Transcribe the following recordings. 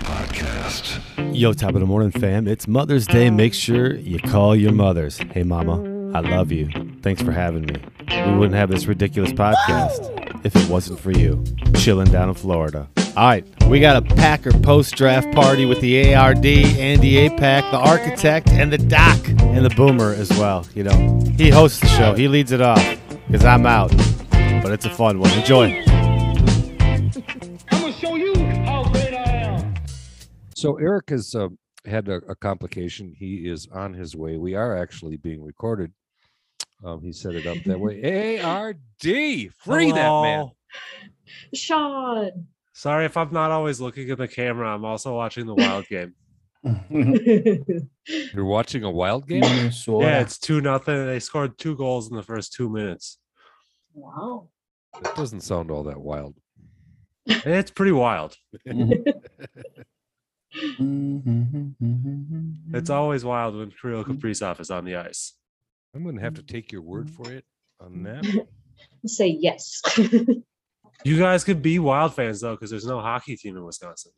Podcast. Yo, top of the morning, fam. It's Mother's Day. Make sure you call your mothers. Hey, Mama, I love you. Thanks for having me. We wouldn't have this ridiculous podcast if it wasn't for you. Chilling down in Florida. All right, we got a Packer post draft party with the ARD, Andy APAC, the architect, and the doc, and the boomer as well. You know, he hosts the show, he leads it off because I'm out. But it's a fun one. Enjoy. So Eric has uh, had a, a complication. He is on his way. We are actually being recorded. Um, he set it up that way. ARD, free that man. Sean. Sorry if I'm not always looking at the camera. I'm also watching the Wild game. You're watching a wild game. Yeah, it's two nothing. They scored two goals in the first two minutes. wow. It doesn't sound all that wild. It's pretty wild. It's always wild when Kirill Kaprizov is on the ice. I'm going to have to take your word for it on that. Say yes. You guys could be Wild fans though, because there's no hockey team in Wisconsin.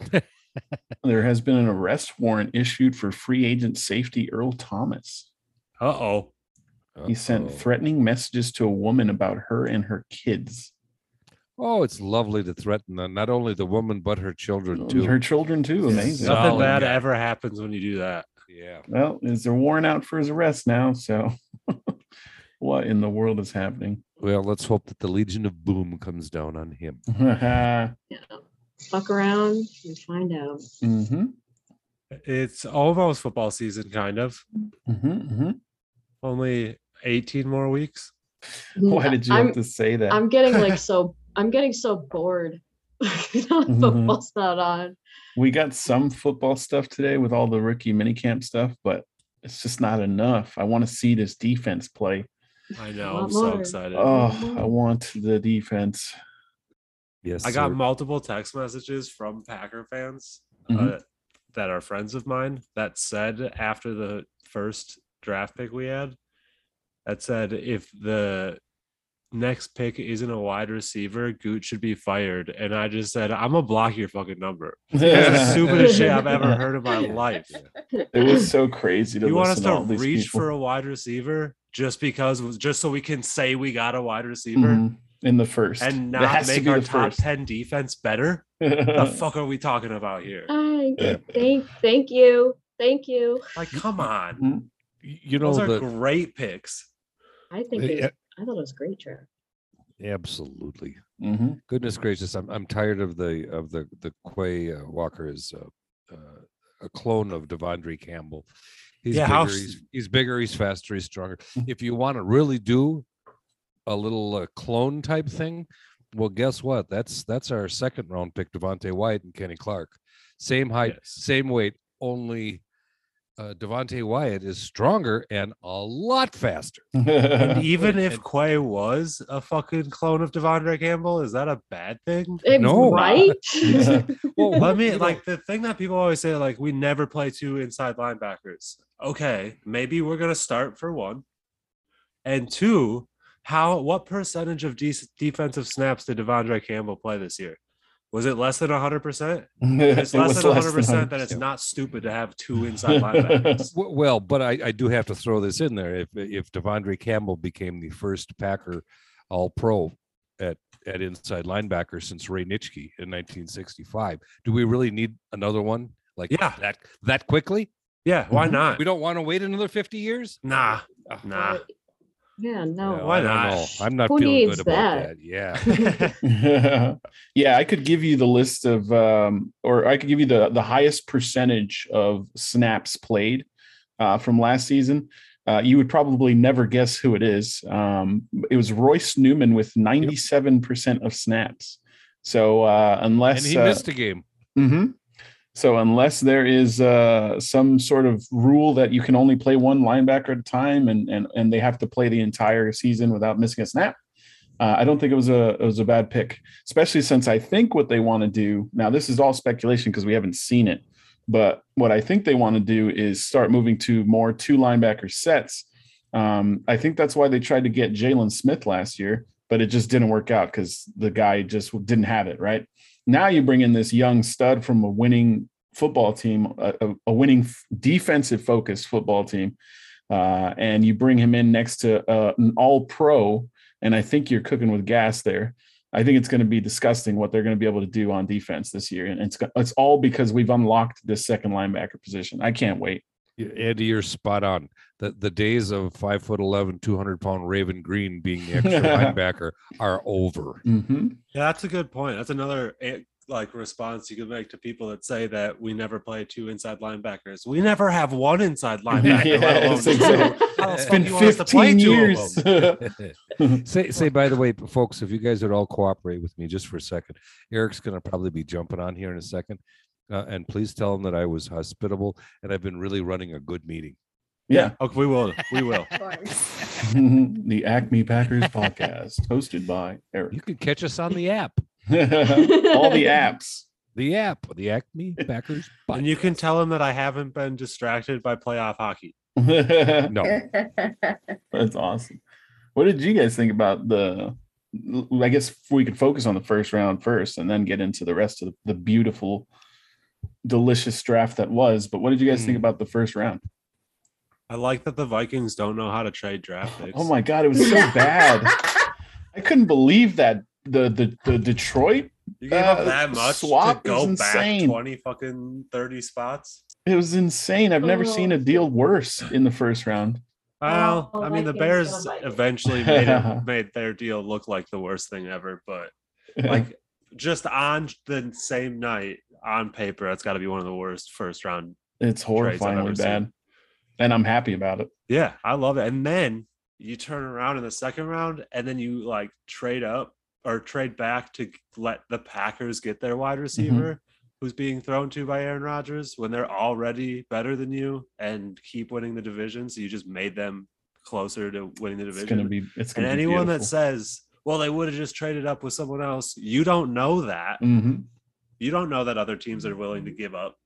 There has been an arrest warrant issued for free agent safety Earl Thomas. Uh oh. He sent threatening messages to a woman about her and her kids. Oh, it's lovely to threaten uh, not only the woman but her children too. Her children too. Amazing. Solid Nothing bad guy. ever happens when you do that. yeah. Well, is there warrant out for his arrest now? So what in the world is happening? Well, let's hope that the Legion of Boom comes down on him. mm-hmm. yeah. Fuck around and find out. It's almost football season, kind of. Mm-hmm. Only 18 more weeks. Why did you I'm, have to say that? I'm getting like so I'm getting so bored. now Mhm. Football's not on. we got some football stuff today with all the rookie minicamp stuff, but it's just not enough. I want to see this defense play. I know. I'm so excited. Oh, I want the defense. Yes. I got sir. multiple text messages from Packer fans Mhm. uh, that are friends of mine that said after the first draft pick we had, that said if the next pick isn't a wide receiver, Gute should be fired. And I just said, I'm gonna block your fucking number. That's the stupidest shit I've ever heard in my life. It was so crazy to You want us to all to reach people. for a wide receiver just because just so we can say we got a wide receiver Mhm. in the first and It not has to make our top first. 10 defense better? the fuck are we talking about here? Hi. Yeah. Thank thank you. Thank you. Like, come on. Mhm. You know Those are the great picks. I think Yeah. It was, I thought it was a great draft. absolutely. Mhm. Goodness gracious, I'm I'm tired of the of the the Quay uh, Walker is uh, uh, a clone of Devondre Campbell. He's Yeah, bigger, how he's, he's bigger, he's faster, he's stronger. if you want to really do a little uh, clone type thing, well, guess what? That's that's our second round pick, Devonte Wyatt and Kenny Clark. Same height, Yes. same weight, only uh, Devonte Wyatt is stronger and a lot faster. And even if And- Quay was a fucking clone of Devondre Campbell, is that a bad thing? It- No. Right? Well, Let me like the thing that people always say, like, we never play two inside linebackers. Okay, maybe we're gonna start for one. And two, how what percentage of de- defensive snaps did Devondre Campbell play this year? Was it less than 100%? If it's It less was than less 100%, then it's 100%. not stupid to have two inside linebackers. Well, but I, I do have to throw this in there. If if Devondre Campbell became the first Packer All Pro at at inside linebacker since Ray Nitschke in 1965, do we really need another one like Yeah. that that quickly? Yeah, why Mhm. not? We don't want to wait another 50 years. Nah, nah. Yeah, no. Well, why I don't know. I'm not Who feeling needs good about that? that. Yeah. yeah, I could give you the list of, um, or I could give you the the highest percentage of snaps played uh, from last season. Uh, you would probably never guess who it is. Um, it was Royce Newman with ninety seven percent of snaps. So uh, unless and he uh, missed a game. Mhm. So unless there is uh, some sort of rule that you can only play one linebacker at a time, and and and they have to play the entire season without missing a snap, uh, I don't think it was a it was a bad pick. Especially since I think what they want to do now. This is all speculation because we haven't seen it, but what I think they want to do is start moving to more two linebacker sets. Um, I think that's why they tried to get Jalen Smith last year but it just didn't work out because the guy just didn't have it right. Now you bring in this young stud from a winning football team, a, a- winning defensive focused football team, uh, and you bring him in next to uh, an all pro, and I think you're cooking with gas there. I think it's going to be disgusting what they're going to be able to do on defense this year, and it's it's all because we've unlocked this second linebacker position. I can't wait. Andy, you're spot on. The the days of five foot 11, 200 pound Raven Greene being the extra linebacker are over. Mm-hmm. Yeah, that's a good point. That's another eh, like response you could make to people that say that we never play two inside linebackers. We never have one inside linebacker. let alone Yes, exactly. How the been do you want us to play 15 two of them? years. say say by the way, folks, if you guys would all cooperate with me just for a second, Eric's going to probably be jumping on here in a second, uh, and please tell him that I was hospitable and I've been really running a good meeting. Yeah, Okay, we will. We will. The Acme Packers podcast, hosted by Eric. You can catch us on the app, All the apps. the app, the Acme Packers. And you can tell them that I haven't been distracted by playoff hockey. no. That's awesome. What did you guys think about the? I guess we could focus on the first round first, and then get into the rest of the, the beautiful, delicious draft that was. But what did you guys think Mm. about the first round? I like that the Vikings don't know how to trade draft picks. Oh my god, it was so bad. I couldn't believe that the the the Detroit. You gave up Uh, that much swap to is go back insane. 20 fucking 30 spots? It was insane. I've never seen a Oh. deal worse in the first round. Well, Oh, I mean, the Bears eventually made it, made their deal look like the worst thing ever, but like just on the same night on paper, that's got to be one of the worst first round. it's horrifyingly ever seen. Bad, and I'm happy about it. Yeah, I love it. And then you turn around in the second round, and then you like trade up or trade back to let the Packers get their wide receiver. Who's being thrown to by Aaron Rodgers when they're already better than you and keep winning the division? So you just made them closer to winning the division. It's gonna be. It's gonna be and anyone that says, well, they would have just traded up with someone else, you don't know that. Mhm. You don't know that other teams are willing to give up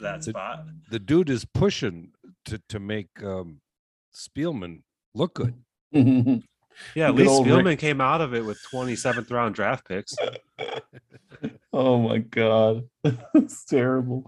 that The- spot. The dude is pushing to to make um, Spielman look good. Yeah, at Good least old Rick. Spielman came out of it with 27th round draft picks. oh my god, it's terrible.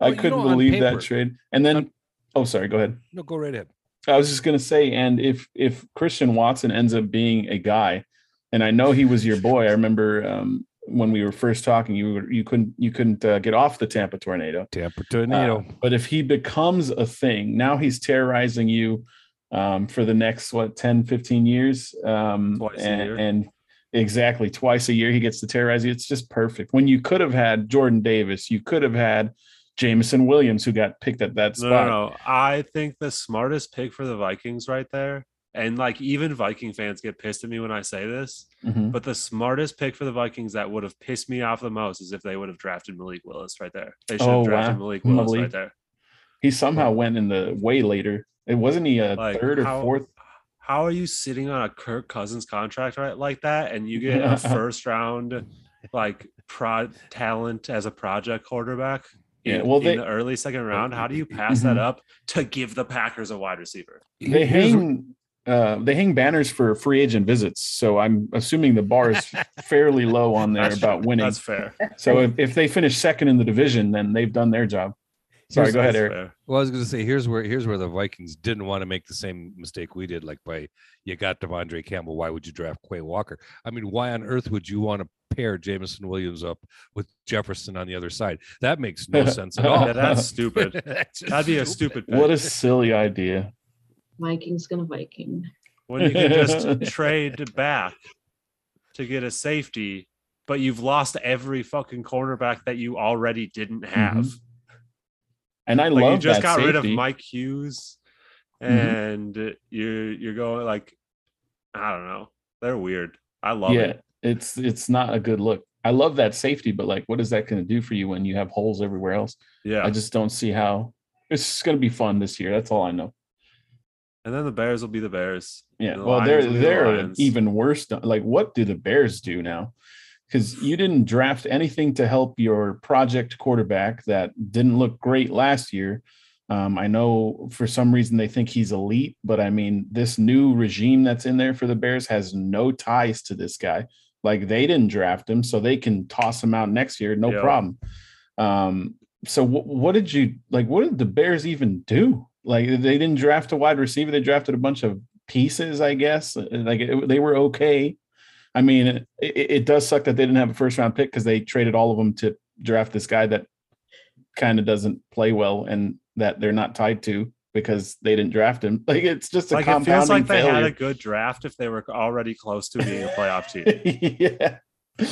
Well, I couldn't know, on believe that trade. And then, on- oh, sorry. Go ahead. No, go right ahead. I was just gonna say, and if if Christian Watson ends up being a guy, and I know he was your boy. I remember um, when we were first talking, you were you couldn't you couldn't uh, get off the Tampa tornado. Tampa Uh, tornado. but if he becomes a thing, now he's terrorizing you um, for the next what 10, 15 years. Um, Twice a and, year. and exactly twice a year he gets to terrorize you. It's just perfect. When you could have had Jordan Davis, you could have had Jameson Williams, who got picked at that No, spot. no, no. I think the smartest pick for the Vikings right there, and like even Viking fans get pissed at me when I say this, Mhm. but the smartest pick for the Vikings that would have pissed me off the most is if they would have drafted Malik Willis right there. They should have Oh, drafted wow. Malik Willis Malik. right there. He somehow went in the way later. It wasn't he a Like, third or how- fourth. How are you sitting on a Kirk Cousins contract right like that, and you get a first round like pro talent as a project quarterback? Yeah, in- well, in the early second round, how do you pass that up to give the Packers a wide receiver? They Here's- hang uh, they hang banners for free agent visits, so I'm assuming the bar is fairly low on there That's- about winning. That's fair. So if, if they finish second in the division, then they've done their job. Sorry, Here's- go ahead, Eric. fair. Well, I was going to say here's where here's where the Vikings didn't want to make the same mistake we did. Like by you got Devondre Campbell, why would you draft Quay Walker? I mean, why on earth would you want to pair Jameson Williams up with Jefferson on the other side? That makes no sense at all. Yeah, that's stupid. That's That'd be a stupid pick. What a silly idea. Vikings gonna Viking. when you can just trade back to get a safety, but you've lost every fucking cornerback that you already didn't have. Mhm. And I Like love you just that got rid of. Mike Hughes, Mhm. and you're you're going like, I don't know. They're weird. I love yeah, it. it's it's not a good look. I love that safety, but like, what is that going to do for you when you have holes everywhere else? Yeah. I just don't see how. It's going to be fun this year. That's all I know. And then the Bears will be the Bears. Yeah. The well, Lions they're the they're Lions. even worse. Like, what do the Bears do now? Because you didn't draft anything to help your project quarterback that didn't look great last year. Um, I know for some reason they think he's elite, but I mean, this new regime that's in there for the Bears has no ties to this guy. Like they didn't draft him, so they can toss him out next year, no Yeah. problem. Um, so wh- what did you like? What did the Bears even do? Like they didn't draft a wide receiver; they drafted a bunch of pieces, I guess. Like it, they were okay. I mean, it, it, does suck that they didn't have a first round pick because they traded all of them to draft this guy that kind of doesn't play well and that they're not tied to because they didn't draft him. Like it's just a Like it feels compounding like they had a good draft if they were already close to being a playoff team. yeah.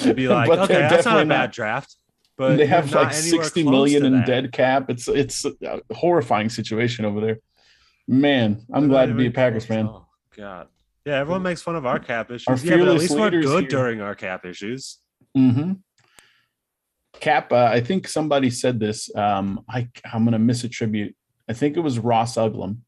To be like, But okay, that's not a bad draft. But they have like anywhere 60 close million to in that. dead cap. It's it's a horrifying situation over there. Man, I'm They're glad to be a even Packers fan. Oh God. Yeah, everyone makes fun of our cap issues. Our yeah, but at fearless least we're good here. during our cap issues. hmm Cap, uh, I think somebody said this. Um, I I'm gonna misattribute. I think it was Ross Uglem,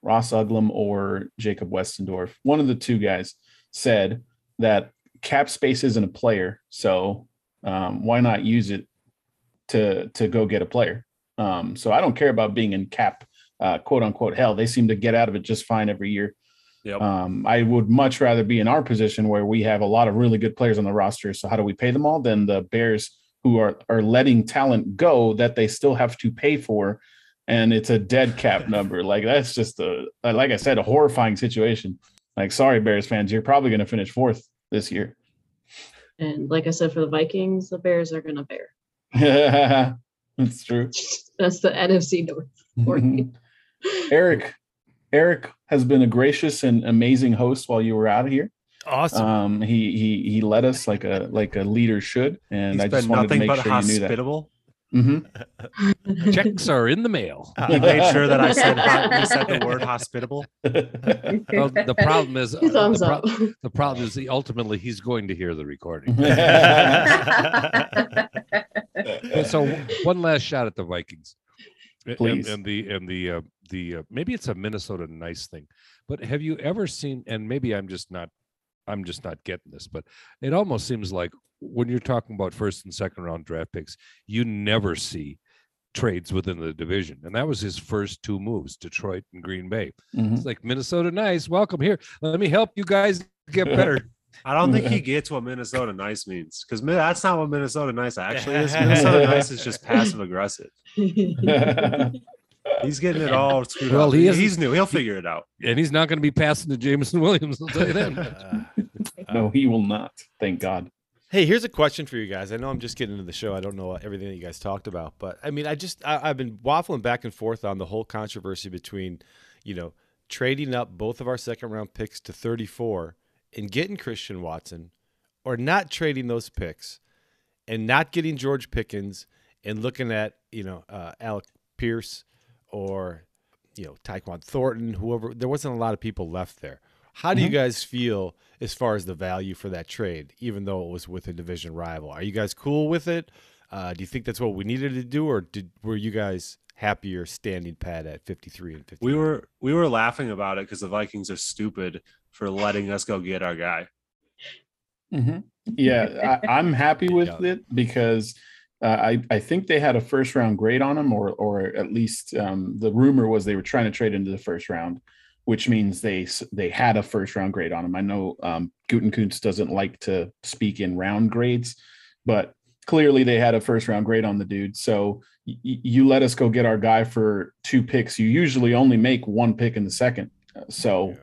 Ross Uglem or Jacob Westendorf. One of the two guys said that cap space isn't a player, so um, why not use it to to go get a player? Um, so I don't care about being in cap, uh, quote unquote hell. They seem to get out of it just fine every year. Yep. Um, I would much rather be in our position where we have a lot of really good players on the roster. So how do we pay them all? Than the Bears who are are letting talent go that they still have to pay for, and it's a dead cap number. Like that's just a like I said, a horrifying situation. Like sorry, Bears fans, you're probably going to finish fourth this year. And like I said, for the Vikings, the Bears are gonna bear. That's true. That's the NFC North. for you. Eric, Eric has been a gracious and amazing host while you were out of here. Awesome. Um, he he he led us like a like a leader should, and He's I just been wanted to nothing make but sure you knew that. Hospitable. Mhm. Checks are in the mail. He made sure that I said he said the word hospitable. Well, the problem is, uh, the, pro- the problem is, he, ultimately, he's going to hear the recording. So one last shot at the Vikings. A- and- Please. And, the and the uh, the uh, maybe it's a Minnesota nice thing, but have you ever seen? And maybe I'm just not, I'm just not getting this, but it almost seems like when you're talking about first and second round draft picks, you never see trades within the division, and that was his first two moves: Detroit and Green Bay. Mhm. It's like Minnesota nice, welcome here. Let me help you guys get better. I don't think he gets what Minnesota nice means because that's not what Minnesota nice actually is. Minnesota nice is just passive aggressive. He's getting it all screwed Well, up. he He isn't- he's new. He'll figure it out. and he's not going to be passing to Jameson Williams. I'll tell you that. no, he will not. Thank God. Hey, here's a question for you guys. I know I'm just getting into the show. I don't know everything that you guys talked about, but I mean, I just I, I've been waffling back and forth on the whole controversy between, you know, trading up both of our second round picks to 34 and getting Christian Watson, or not trading those picks and not getting George Pickens and looking at you know uh, Alec Pierce or you know Tyquan Thornton, whoever. There wasn't a lot of people left there. How do you guys feel as far as the value for that trade, even though it was with a division rival? Are you guys cool with it? Uh, do you think that's what we needed to do, or did were you guys happier standing pat at 53 and 50? We were we were laughing about it because the Vikings are stupid for letting us go get our guy. Yeah, I, I'm happy with Yeah. it because uh, I I think they had a first round grade on him, or or at least um, the rumor was they were trying to trade into the first round, which means they they had a first round grade on him. I know um, Gutekunst doesn't like to speak in round grades, but clearly they had a first round grade on the dude. So y- y- you let us go get our guy for two picks. You usually only make one pick in the second. So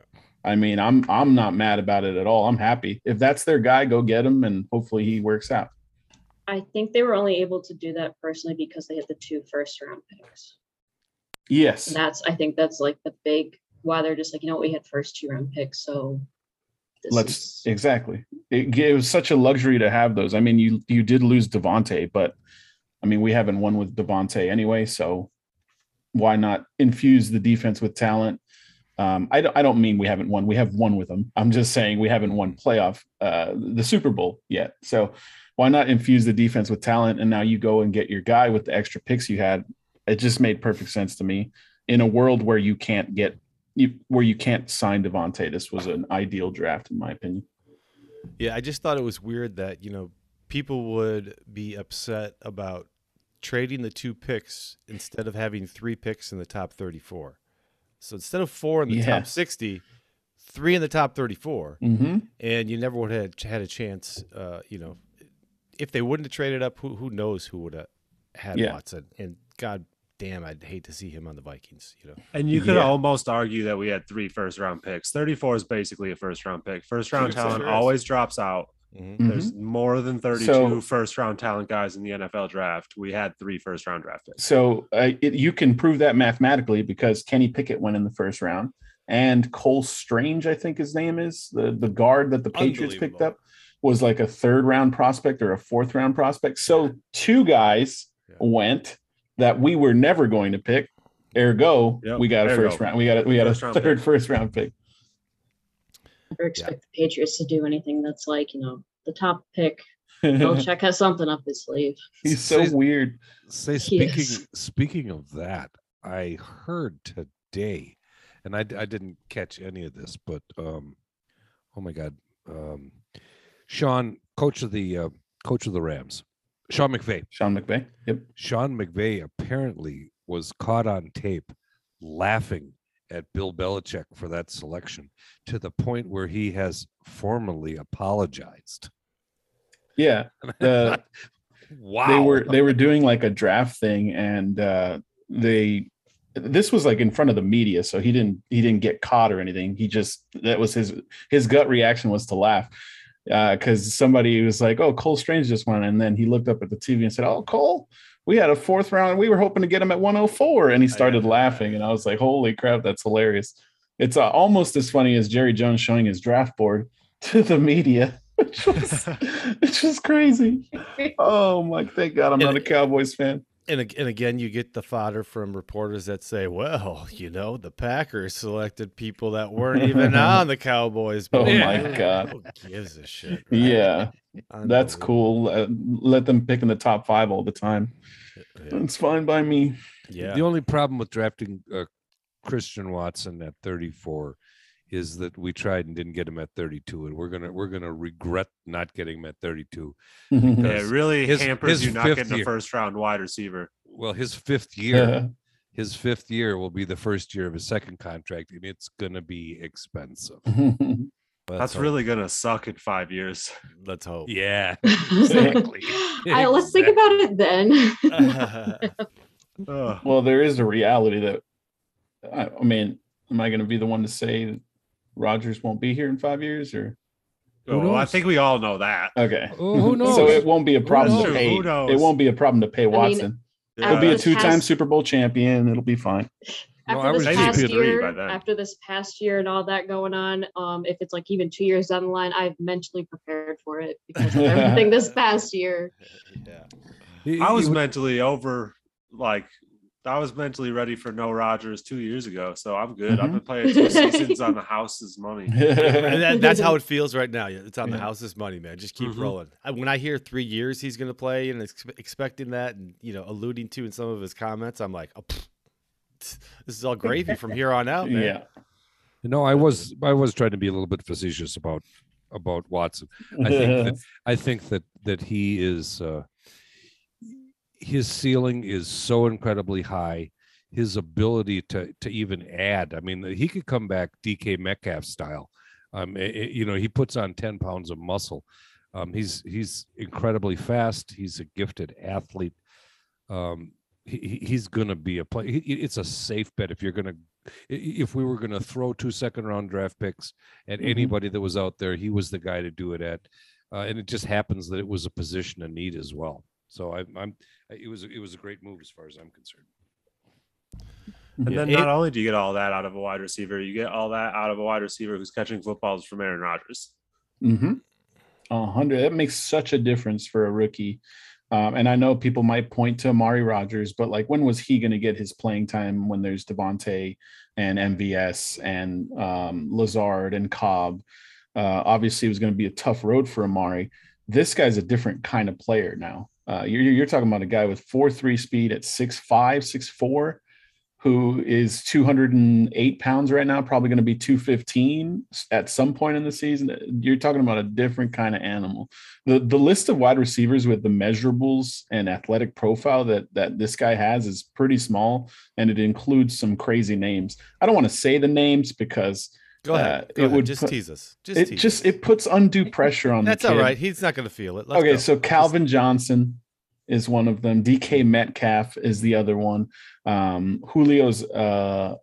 I mean, I'm I'm not mad about it at all. I'm happy. If that's their guy, go get him and hopefully he works out. I think they were only able to do that personally because they had the two first round picks. Yes. And that's I think that's like the big why they're just like, you know, what, we had first two round picks, so Let's is- exactly. It, it was such a luxury to have those. I mean, you you did lose Davante, but I mean, we haven't won with Davante anyway, so why not infuse the defense with talent? Um, I don't I don't mean we haven't won. We have won with them. I'm just saying we haven't won playoff uh, the Super Bowl yet. So why not infuse the defense with talent? And now you go and get your guy with the extra picks you had. It just made perfect sense to me. In a world where you can't get you where you can't sign Davante, this was an ideal draft in my opinion. Yeah, I just thought it was weird that, you know, people would be upset about trading the two picks instead of having three picks in the top 34. So instead of four in the Yeah. top 60, three in the top 34, hmm and you never would have had a chance. Uh, you know, if they wouldn't have traded up, who who knows who would have had Yeah. Watson? And God damn, I'd hate to see him on the Vikings. You know, And you could Yeah. almost argue that we had three first round picks. 34 is basically a first round pick. First round talent always drops out. Mhm. There's more than 32 So- first round talent guys in the NFL draft. We had three first round draft picks. So uh, it, you can prove that mathematically because Kenny Pickett went in the first round, and Cole Strange, I think his name is the the guard that the Patriots picked up, was like a third round prospect or a fourth round prospect. So two guys Yeah. went that we were never going to pick. Ergo, Yep, we got a ergo. first round. We got a, we got First a round third pick. first round pick. Never expect the Patriots to do anything that's like, you know, the top pick. Belichick has something up his sleeve. He's so Say- weird. Say speaking speaking of that, I heard today, and I I didn't catch any of this, but um, oh my god, um, Sean, coach of the uh, coach of the Rams, Sean McVay. Sean McVay. Yep. Sean McVay apparently was caught on tape laughing at Bill Belichick for that selection to the point where he has formally apologized. Yeah. The, wow. they were they were doing like a draft thing and uh they this was like in front of the media so he didn't he didn't get caught or anything he just that was his his gut reaction was to laugh uh because somebody was like oh cole strange just won and then he looked up at the tv and said oh cole we had a fourth round we were hoping to get him at 104 and he started laughing and i was like holy crap that's hilarious it's uh, almost as funny as jerry jones showing his draft board to the media which was, which was crazy Oh my! Thank God I'm not a Cowboys fan. And and again, you get the fodder from reporters that say, "Well, you know, the Packers selected people that weren't even on the Cowboys." But Oh board." my Who God. gives a shit? right? Yeah, that's cool. Uh, let them pick in the top five all the time. Yeah. It's fine by me. Yeah. The only problem with drafting uh, Christian Watson at 34 is that we tried and didn't get him at 32, and we're gonna we're gonna regret not getting him at 32. Yeah, it really his- hampers his you not fifth getting a first round wide receiver. Well, his fifth year, his fifth year will be the first year of his second contract, and it's gonna be expensive. Let's That's hope. really gonna suck in five years. Let's hope. yeah, exactly. I, let's think about it then. Well, there is a reality that I, I mean, am I going to be the one to say that Rodgers won't be here in five years? Or well, I think we all know that. okay, who knows? so it won't be a problem to pay. Who knows? It won't be a problem to pay mean, Watson. Yeah, He'll be a two-time past- Super Bowl champion. It'll be fine. After was this past year, after this past year and all that going on, um, if it's like even two years down the line, I've mentally prepared for it because of everything this past year. yeah. He- I was mentally over, like, I was mentally ready for no Rodgers two years ago, so I'm good. I've Mhm. been playing two seasons on the house's money. And that, that's how it feels right now. Yeah, It's on the Yeah. house's money, man. Just keep Mhm. rolling. I, when I hear three years he's going to play and ex- expecting that, and you know, alluding to in some of his comments, I'm like, oh, this is all gravy from here on out, man. yeah. No, I was I was trying to be a little bit facetious about about Watson. I think that I think that that he is uh, his ceiling is so incredibly high. His ability to to even add, I mean, he could come back DK Metcalf style. Um, i- i- you know, he puts on ten pounds of muscle. Um, he's he's incredibly fast. He's a gifted athlete. Um, he, he- he's gonna be a play. It's a safe bet if you're gonna if we were going to throw two second round draft picks at Mhm. anybody that was out there, he was the guy to do it at. Uh, and it just happens that it was a position of need as well. So I, I'm, it was, it was a great move as far as I'm concerned. And Yeah, then it- not only do you get all that out of a wide receiver, you get all that out of a wide receiver who's catching footballs from Aaron Rodgers. Mm-hmm. A hundred. That makes such a difference for a rookie. Um, and I know people might point to Amari Rodgers, but like, when was he going to get his playing time when there's Davante and MVS and um, Lazard and Cobb? Uh, obviously, it was going to be a tough road for Amari. This guy's a different kind of player now. Uh, you're, you're talking about a guy with four three speed at six five, six four, who is 208 pounds right now, probably going to be 215 at some point in the season. You're talking about a different kind of animal. The the list of wide receivers with the measurables and athletic profile that that this guy has is pretty small, and it includes some crazy names. I don't want to say the names because Go ahead. Uh, Go it ahead. would just put- tease us. Just it tease just us. it puts undue pressure on That's the kid. all right. He's not going to feel it. Let's okay, go. so Calvin Johnson is one of them. DK Metcalf is the other one. Um, Julio's uh,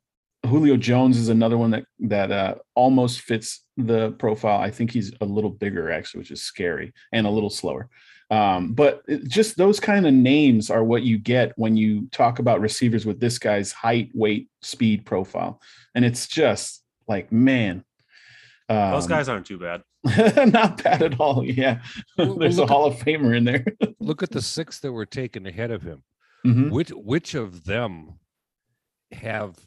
Julio Jones is another one that that uh, almost fits the profile. I think he's a little bigger actually, which is scary and a little slower. Um, but it- just those kind of names are what you get when you talk about receivers with this guy's height, weight, speed profile, and it's just like man. Those um, guys aren't too bad. not bad at all. Yeah, Well, there's a look at- Hall of Famer in there. Look at the six that were taken ahead of him. Mhm. Which which of them have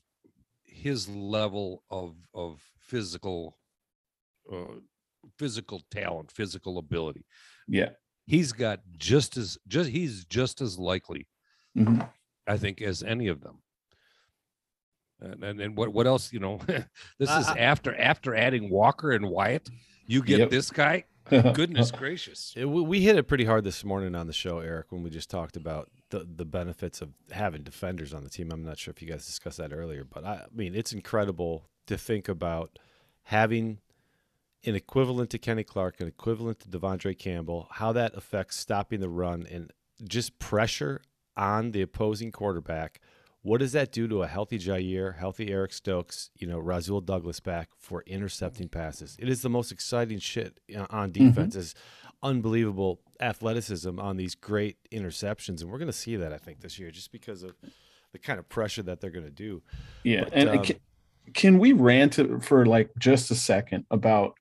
his level of of physical uh, physical talent, physical ability? Yeah. He's got just as just he's just as likely, Mhm. I think, as any of them. And and, and what what else? You know, this is I- I- after after adding Walker and Wyatt. You get Yep. this guy. Goodness gracious! Yeah, we, we hit it pretty hard this morning on the show, Eric, when we just talked about the, the benefits of having defenders on the team. I'm not sure if you guys discussed that earlier, but I, I mean, it's incredible to think about having an equivalent to Kenny Clark, an equivalent to Devondre Campbell, how that affects stopping the run and just pressure on the opposing quarterback. What does that do to a healthy Jaire, healthy Eric Stokes, you know, Rasul Douglas back for intercepting passes? It is the most exciting shit on defense. Is unbelievable athleticism on these great interceptions, and we're going to see that I think this year, just because of the kind of pressure that they're going to do. Yeah, But, and um, can, can we rant for like just a second about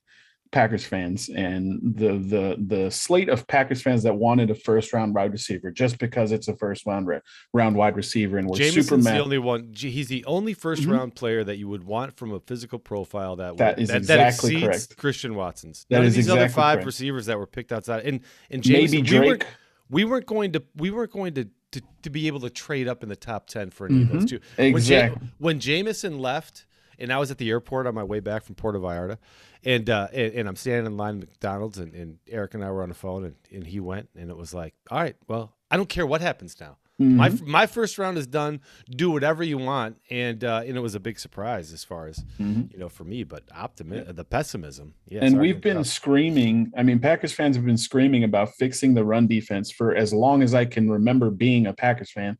Packers fans and the the the slate of Packers fans that wanted a first round wide receiver just because it's a first round round wide receiver and we're Jameson's super mad. the only one. He's the only 1st Mhm. round player that you would want from a physical profile that That would, is that, exactly that exceeds correct. Christian Watson's. That None is these other five correct. receivers that were picked outside, and and Maybe Jameson, we weren't, we weren't going to we weren't going to, to to be able to trade up in the top ten for any of those Mhm. two. When, Ja- Exactly. when Jameson left, and I was at the airport on my way back from Puerto Vallarta, and uh, and, and I'm standing in line at McDonald's, and, and Eric and I were on the phone, and, and he went, and it was like, all right, well, I don't care what happens now. My Mhm. my first round is done. Do whatever you want, and uh, and it was a big surprise as far as Mhm. you know for me. But optimism, the pessimism, yeah. and we've been screaming. I mean, Packers fans have been screaming about fixing the run defense for as long as I can remember being a Packers fan.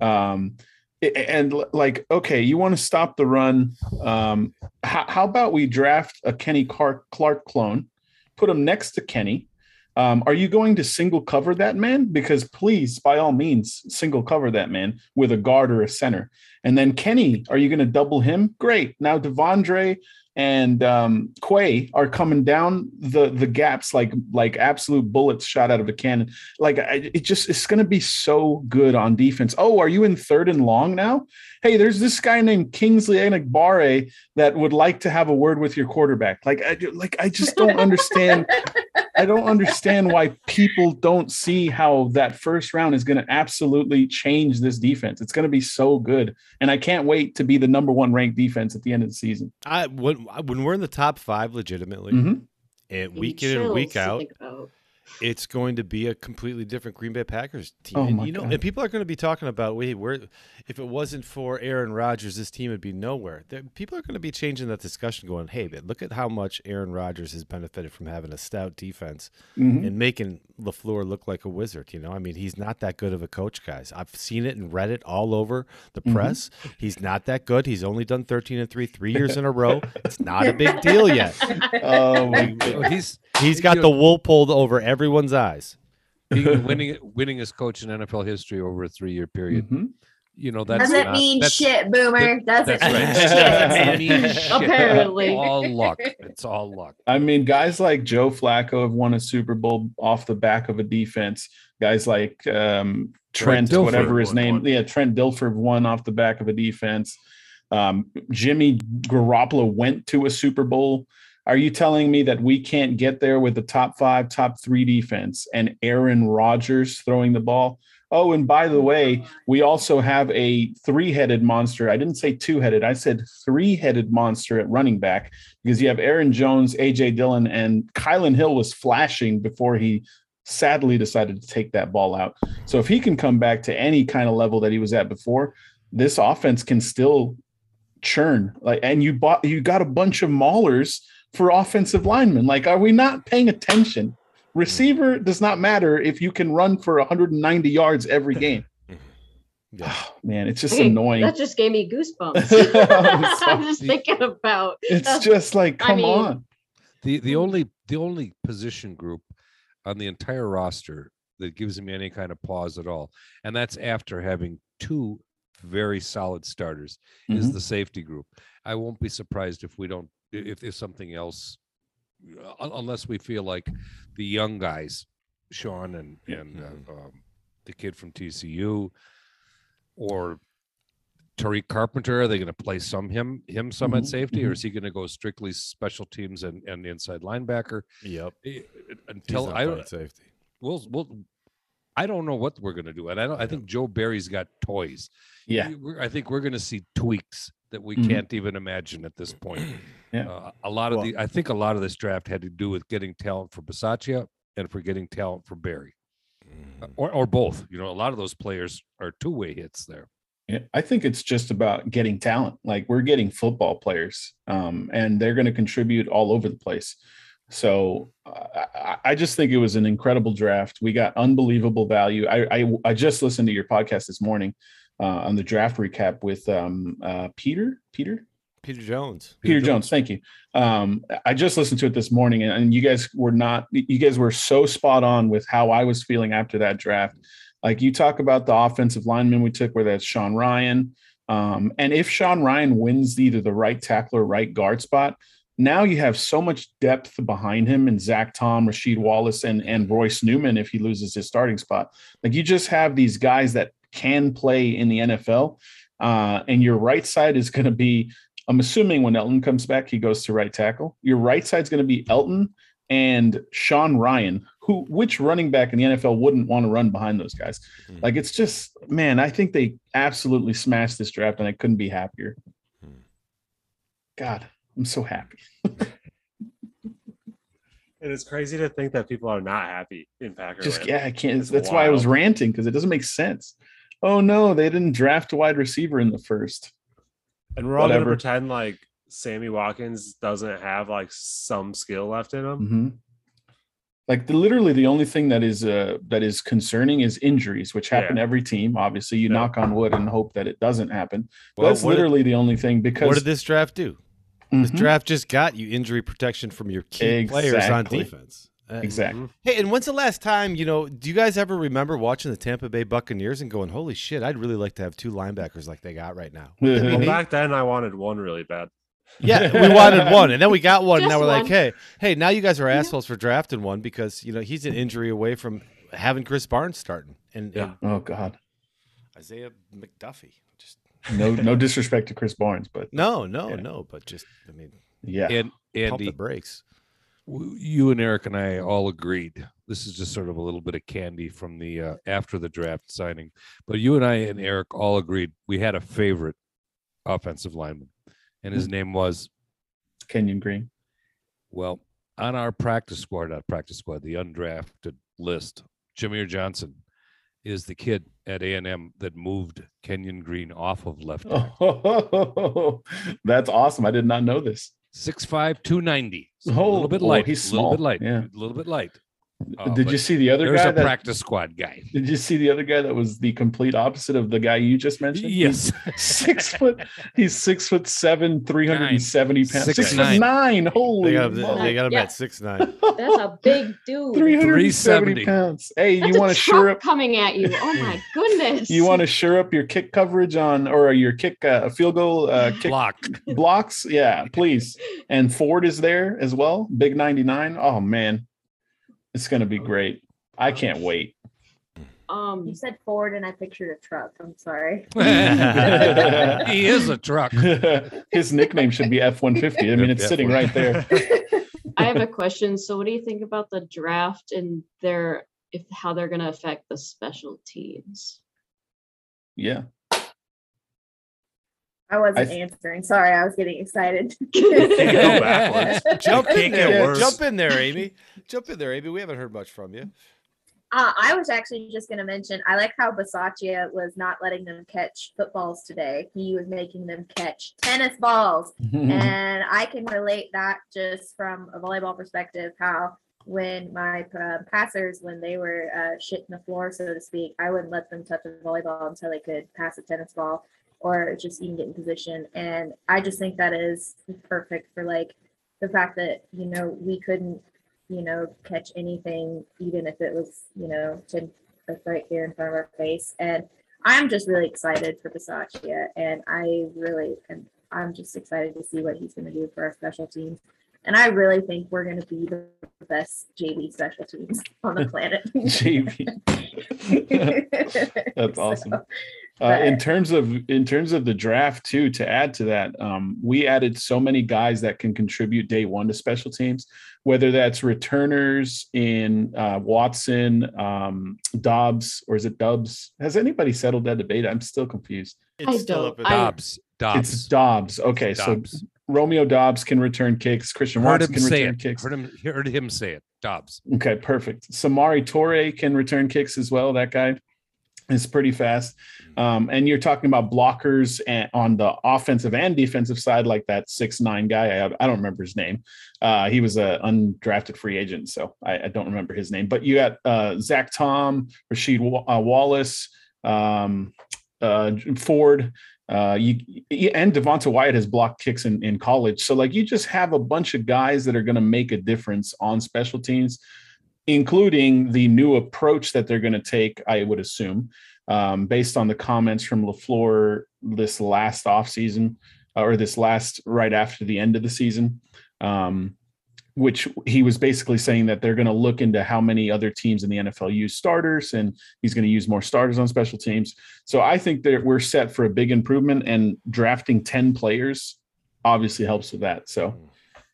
Um, and like, okay, you want to stop the run? Um, how, how about we draft a Kenny Clark, Clark clone, put him next to Kenny? Um, are you going to single cover that man? Because please, by all means, single cover that man with a guard or a center. And then Kenny, are you going to double him? Great. Now Devondre and um, Quay are coming down the the gaps like like absolute bullets shot out of a cannon. Like I, it just it's going to be so good on defense. Oh, are you in third and long now? Hey, there's this guy named Kingsley Enagbare that would like to have a word with your quarterback. Like I like I just don't understand. I don't understand why people don't see how that first round is going to absolutely change this defense. It's going to be so good, and I can't wait to be the number one ranked defense at the end of the season. I when when we're in the top five, legitimately, Mhm. and week in and week out, think about. It's going to be a completely different Green Bay Packers team. Oh and you know, God. and people are going to be talking about, wait, where if it wasn't for Aaron Rodgers, this team would be nowhere. There- People are going to be changing that discussion, going, hey, man, look at how much Aaron Rodgers has benefited from having a stout defense Mhm. and making Lafleur look like a wizard. You know, I mean, he's not that good of a coach, guys. I've seen it and read it all over the Mm-hmm. press. He's not that good. He's only done thirteen and three three years in a row. It's not a big deal yet. Oh he's He's got the wool pulled over everyone's eyes. being winning winningest coach in NFL history over a three year period. Mhm. You know that's Doesn't not- mean that's- shit, boomer. Doesn't That's mean right. shit. Shit. Apparently. all luck. It's all luck. I mean, guys like Joe Flacco have won a Super Bowl off the back of a defense. Guys like um, Trent, Trent whatever his name, one. yeah, Trent Dilfer won off the back of a defense. Um, Jimmy Garoppolo went to a Super Bowl. Are you telling me that we can't get there with the top five, top three defense and Aaron Rodgers throwing the ball? Oh, and by the way, we also have a three-headed monster. I didn't say two-headed. I said three-headed monster at running back because you have Aaron Jones, AJ Dillon, and Kylin Hill was flashing before he sadly decided to take that ball out. So if he can come back to any kind of level that he was at before, this offense can still churn. Like, and you bought you got a bunch of maulers for offensive linemen. Like, are we not paying attention? Mm-hmm. Receiver does not matter if you can run for 190 yards every game. Mm-hmm. Ah, yeah. Oh, man, it's just Okay, annoying. That just gave me goosebumps. I'm I'm just thinking about. It's uh, just like, I come mean- on. The the only the only position group on the entire roster that gives me any kind of pause at all, and that's after having two very solid starters, is Mhm. the safety group. I won't be surprised if we don't if if something else, unless we feel like the young guys, Sean and and uh, um, the kid from TCU, or Tariq Carpenter, are they going to play some him him some at Mhm, safety, or mhm. is he going to go strictly special teams and, and inside linebacker? Yep. Until I safety. we'll, we'll I don't know what we're going to do, and I don't. I think Joe Barry's got toys. Yeah. I think we're going to see tweaks that we Mhm. can't even imagine at this point. Yeah. Uh, a lot of Well- the I think a lot of this draft had to do with getting talent for Bisaccia and for getting talent for Barry, uh, Mm. or or both. You know, a lot of those players are two way hits there. Yeah, I think it's just about getting talent. Like we're getting football players, um, and they're going to contribute all over the place. So uh, I, just think it was an incredible draft. We got unbelievable value. I I, I just listened to your podcast this morning uh, on the draft recap with um, uh, Peter Peter Peter Jones. Peter Jones. Thank you. Um, I just listened to it this morning, and, and you guys were not. You guys were so spot on with how I was feeling after that draft. Like you talk about the offensive lineman we took, where that's Sean Rhyan, um, and if Sean Rhyan wins either the right tackle or right guard spot, now you have so much depth behind him and Zach Tom, Rashid Wallace, and and Royce Newman if he loses his starting spot. Like you just have these guys that can play in the NFL, uh, and your right side is going to be I'm assuming when Elgton comes back, he goes to right tackle. Your right side's going to be Elgton and Sean Rhyan. Who, which running back in the NFL wouldn't want to run behind those guys? Mhm. Like it's just, man, I think they absolutely smashed this draft, and I couldn't be happier. Hmm. God, I'm so happy. And it's crazy to think that people are not happy in Packer. Just land. yeah, I can't. It's that's why I was ranting because it doesn't make sense. Oh no, they didn't draft a wide receiver in the first. And we're all Whatever. gonna pretend like Sammy Watkins doesn't have like some skill left in him. Mhm. Like the literally the only thing that is uh that is concerning is injuries, which happen Yeah. every team. Obviously, you Yeah. knock on wood and hope that it doesn't happen. Well, that's what did- literally the only thing because What did this draft do? This Mhm. draft just got you injury protection from your key players on Exactly. defense. Uh, exactly. Hey, and when's the last time, you know, do you guys ever remember watching the Tampa Bay Buccaneers and going, holy shit, I'd really like to have two linebackers like they got right now? Wouldn't that be Well, back then I wanted one really bad. Yeah, we wanted one, and then we got one. and now we're like, hey, hey, now you guys are assholes for drafting one because you know he's an injury away from having Krys Barnes starting and, Yeah. and Oh God, Isaiah McDuffie. Just no no disrespect to Krys Barnes, but no, no, Yeah. no, but just I mean, yeah, And pump the Andy, brakes. you and Eric and I all agreed. This is just sort of a little bit of candy from the uh, after the draft signing, but you and I and Eric all agreed we had a favorite offensive lineman, and his name was Kenyon Green. well on our practice squad, not practice squad, the undrafted list. Jameer Johnson is the kid at A and M that moved Kenyon Green off of left tackle. Oh, that's awesome! I did not know this. 6'5", 290. So a Oh, little bit oh, light. he's a little bit small, light. yeah. A little bit light. Uh, did you see the other There's guy a that? practice squad guy. Did you see the other guy that was the complete opposite of the guy you just mentioned? He's Yes. six foot. He's six foot seven, three hundred and seventy pounds. Six Six, nine. foot nine. Holy, They got him, they got him Yeah. at six nine. That's a big dude. three hundred and seventy 370. pounds. Hey, That's you want to sure up? coming at you. Oh my goodness. You want to sure up your kick coverage on or your kick uh, field goal uh, kick Block. blocks? Yeah, please. And Ford is there as well. Big ninety nine. Oh man, it's gonna be great. I can't wait. um You said Ford and I pictured a truck. I'm sorry. he is a truck. His nickname should be F one fifty. I mean, it's sitting right there. I have a question. So what do you think about the draft and their if how they're going to affect the special teams. Yeah. I wasn't I- answering. Sorry, I was getting excited. go. Jump in there. Jump in there, Amy. Jump in there, Amy. We haven't heard much from you. Uh, I was actually just going to mention, I like how Bisaccia was not letting them catch footballs today. He was making them catch tennis balls. and I can relate that just from a volleyball perspective, how when my uh, passers, when they were uh, shitting the floor, so to speak, I wouldn't let them touch a volleyball until they could pass a tennis ball or just even get in position. And I just think that is perfect for like the fact that, you know, we couldn't, you know, catch anything, even if it was, you know, 10 like right here in front of our face. And I'm just really excited for Bisaccia, and I really am. I'm just excited to see what he's going to do for our special teams. And I really think we're going to be the best JV special teams on the planet. JV. That's So, awesome. Uh, in terms of in terms of the draft too, to add to that, um, we added so many guys that can contribute day one to special teams, whether that's returners in uh, Watson, um, Dobbs, or is it Dubs? Has anybody settled that debate? I'm still confused. It's I still don't- up I- Dobbs. Dobbs. It's Dobbs. Okay, so Dobbs. Romeo Dobbs can return kicks. Christian heard Watson can return it. kicks. Heard him, heard him say it. Dobbs. Okay, perfect. Samori Toure can return kicks as well. That guy is pretty fast. Um, and you're talking about blockers and on the offensive and defensive side, like that six nine guy. I, I don't remember his name. Uh, he was a undrafted free agent, so I, I don't remember his name. But you got uh, Zach Tom, Rasheed Wa- uh, Wallace, um, uh, Ford. Uh, you and Devonte Wyatt has blocked kicks in, in college. So like you just have a bunch of guys that are going to make a difference on special teams, including the new approach that they're going to take, I would assume, um, based on the comments from LaFleur this last offseason uh, or this last right after the end of the season. Um, which he was basically saying that they're going to look into how many other teams in the NFL use starters, and he's going to use more starters on special teams. So I think that we're set for a big improvement, and drafting 10 players obviously helps with that. So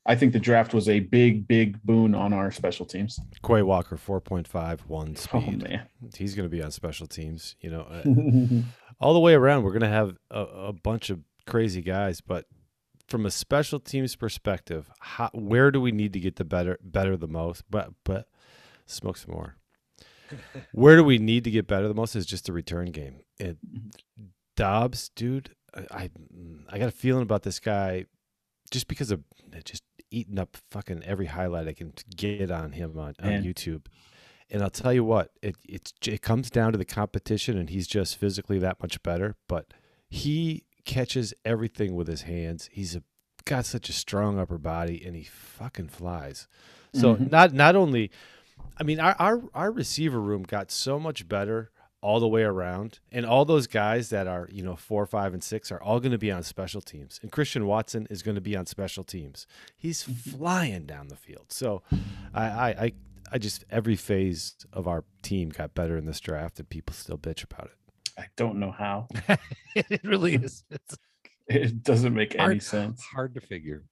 I think the draft was a big, big boon on our special teams. Quay Walker, 4.5, one Oh, speed. man. He's going to be on special teams. You know, uh, all the way around, we're going to have a, a bunch of crazy guys. But from a special teams perspective, how, where do we need to get the better, better the most? But but smoke some more. where do we need to get better the most is just the return game. It, Dobbs, dude, I, I got a feeling about this guy, just because of just eating up fucking every highlight I can get on him on, on YouTube. And I'll tell you what, it it's it comes down to the competition, and he's just physically that much better. But he catches everything with his hands. He's a, got such a strong upper body, and he fucking flies. So Mhm. not not only, I mean, our, our our receiver room got so much better all the way around, and all those guys that are you know four, five, and six are all going to be on special teams, and Christian Watson is going to be on special teams. He's flying down the field. So, I I. I I just every phase of our team got better in this draft, and people still bitch about it. I don't know how. it really is. It's It doesn't make any sense. hard to figure.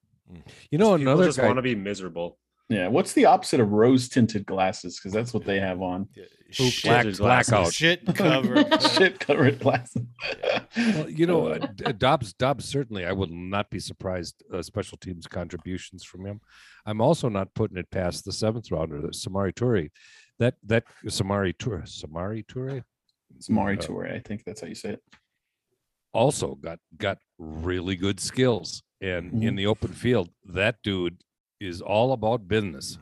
You know, People another just guy. want to be miserable. Yeah. What's the opposite of rose tinted glasses? Because that's what they have on. Shit, black- blackout. shit covered. Shit covered glasses. Well, you know, uh, Dobbs. Dobbs certainly. I will not be surprised. Uh, special teams contributions from him. I'm also not putting it past the seventh rounder, the Samori Toure. That that Samori Toure, Samori Toure, It's Mari Toure. I think that's how you say it. also got got really good skills, and in the open field, that dude is all about business.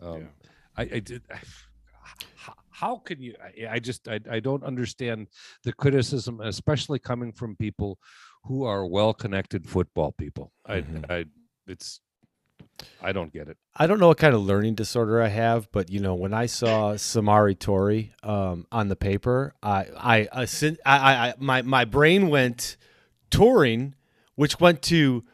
Um, I, I did. I, how, how can you? I, I just I, I don't understand the criticism, especially coming from people who are well connected football people. I, Mhm. I it's I don't get it. I don't know what kind of learning disorder I have, but you know, when I saw Samari Tori um, on the paper, I, I, I, I, I, I, my, my brain went touring, which went to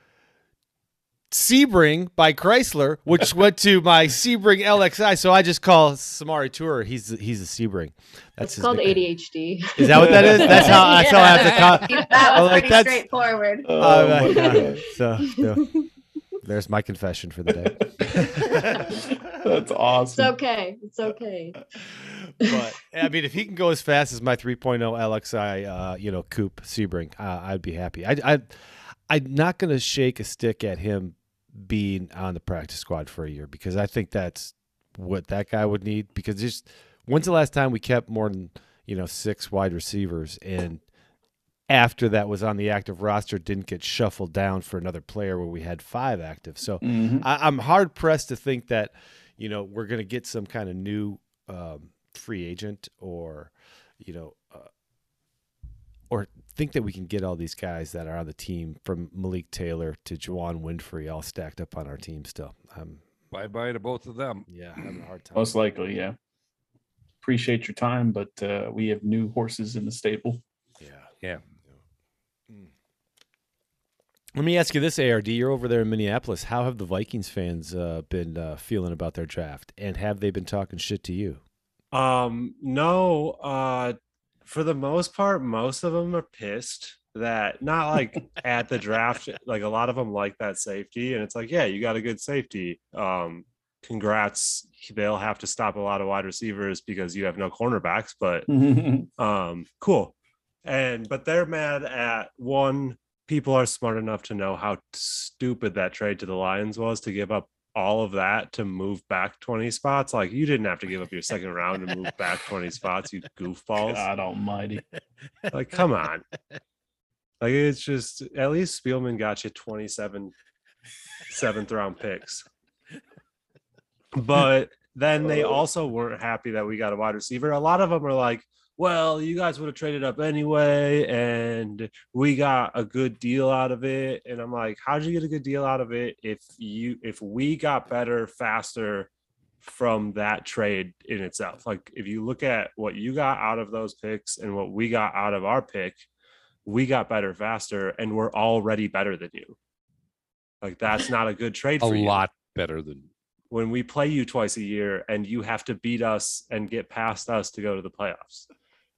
Sebring by Chrysler, which went to my Sebring LXI. So I just call Samari Tour. He's he's a Sebring. That's It's called nickname. ADHD. Is that what that is? That's how that's how I have to call. that I'm was like, pretty that's- straightforward. Oh, Uh, my. God. so, so, There's my confession for the day. That's awesome. It's okay. It's okay. but I mean, if he can go as fast as my 3.0 LXI, uh, you know, coupe Sebring, uh, I'd be happy. I, I, I'm not going to shake a stick at him being on the practice squad for a year because I think that's what that guy would need. Because just when's the last time we kept more than you know six wide receivers and after that was on the active roster didn't get shuffled down for another player where we had five active. So Mhm. I, I'm hard pressed to think that you know we're going to get some kind of new um, free agent or you know uh, or think that we can get all these guys that are on the team from Malik Taylor to Juwan Winfrey all stacked up on our team still. I'm Bye bye to both of them. yeah having a hard time. Most likely, yeah. Appreciate your time, but uh, we have new horses in the stable. Yeah. Yeah. Let me ask you this, ARD. You're over there in Minneapolis. How have the Vikings fans uh, been uh, feeling about their draft, and have they been talking shit to you? Um, no, uh, for the most part, most of them are pissed that not like at the draft, like a lot of them like that safety, and it's like, yeah, you got a good safety. Um, congrats. They'll have to stop a lot of wide receivers because you have no cornerbacks, but um, cool. And but they're mad at one. People are smart enough to know how stupid that trade to the Lions was to give up all of that to move back 20 spots. Like you didn't have to give up your second round to move back 20 spots, you goofballs. God almighty. Like, come on. Like it's just at least Spielman got you 27 seventh round picks. But then they also weren't happy that we got a wide receiver. A lot of them are like, well, you guys would have traded up anyway, and we got a good deal out of it. And I'm like, how'd you get a good deal out of it if you if we got better faster from that trade in itself? Like if you look at what you got out of those picks and what we got out of our pick, we got better faster, and we're already better than you. Like that's not a good trade A for you lot better than when we play you twice a year and you have to beat us and get past us to go to the playoffs.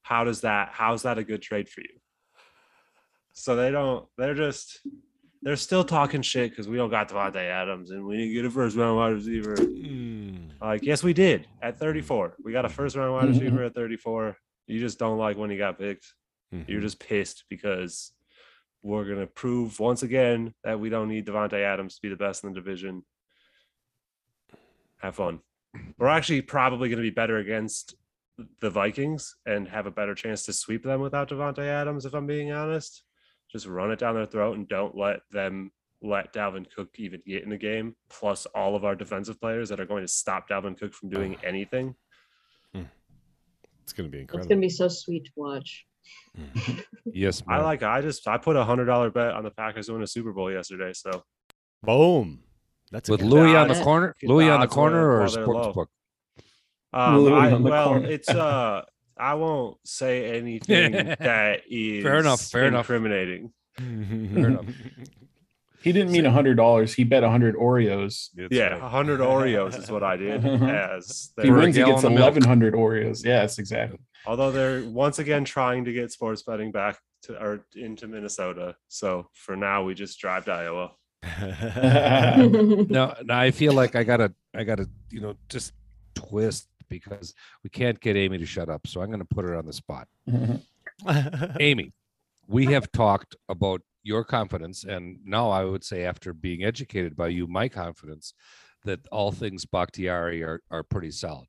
How does that how's that a good trade for you? So they don't they're just they're still talking shit because we don't got Davante Adams and we didn't get a first round wide receiver. Mm. Like, yes, we did at 34. We got a first round wide mm-hmm. receiver at 34. You just don't like when he got picked. You're mm-hmm. just pissed because we're gonna prove once again that we don't need Davante Adams to be the best in the division. Have fun. We're actually probably going to be better against the Vikings and have a better chance to sweep them without Davante Adams. If I'm being honest, just run it down their throat and don't let them let Dalvin Cook even get in the game. Plus all of our defensive players that are going to stop Dalvin Cook from doing anything. Hmm. It's going to be incredible. It's gonna be so sweet to watch. Hmm. yes. I like. I just I put a hundred dollar bet on the Packers to win a Super Bowl yesterday. So Boom. That's a with good- Louis on the corner, the Louis on the odds corner while- or while they're sports low. book. Um, I, well, corner. it's uh, I won't say anything that is fair enough, fair enough. incriminating. Fair enough. He didn't mean a hundred dollars. He bet a hundred Oreos. It's yeah, right. a hundred Oreos is what I did. As If he they were- a wins, he gets of milk. eleven hundred Oreos. Yes, exactly. although they're once again trying to get sports betting back to or into Minnesota. So for now, we just drive to Iowa. No, no, I feel like I gotta, I gotta, you know, just twist because we can't get Amy to shut up. So I'm gonna put her on the spot. Amy, we have talked about your confidence, and now I would say, after being educated by you, my confidence that all things Bakhtiari are are pretty solid.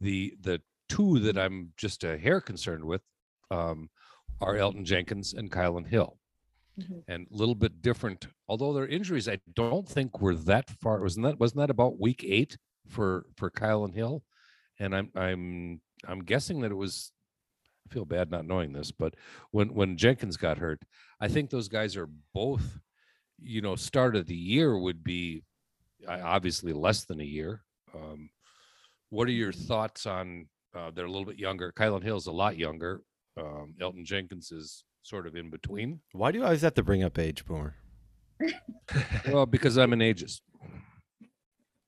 The the two that I'm just a hair concerned with um, are Elgton Jenkins and Kylin Hill, Mhm. and a little bit different. Although their injuries, I don't think were that far. Wasn't that wasn't that about week eight for for Kylin Hill? And I'm I'm I'm guessing that it was I feel bad not knowing this, but when when Jenkins got hurt, I think those guys are both, you know, start of the year would be obviously less than a year. Um, what are your thoughts on? Uh, they're a little bit younger. Kylin Hill's a lot younger. Um, Elgton Jenkins is sort of in between. Why do you always have to bring up age, Boomer? Well, because I'm an ageist.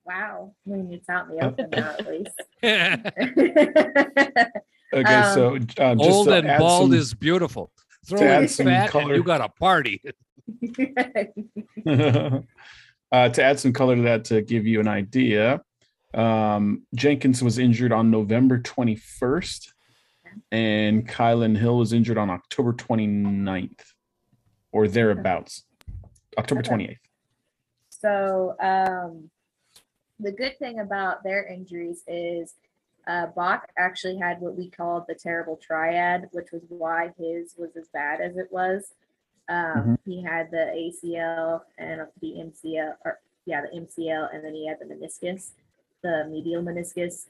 Wow. I mean, it's out in the open now, at least. Okay, Um, so uh, just Old to and bald some- is beautiful. Throw add in some fat, and color. you got a party. uh, Uh, to add some color to that, to give you an idea, um, Jenkins was injured on November 21st, and Kylin Hill was injured on October 29th or thereabouts. October 28th. So um, the good thing about their injuries is uh, Bach actually had what we called the terrible triad, which was why his was as bad as it was. Um, He had the ACL and the MCL, or yeah, the MCL, and then he had the meniscus, the medial meniscus,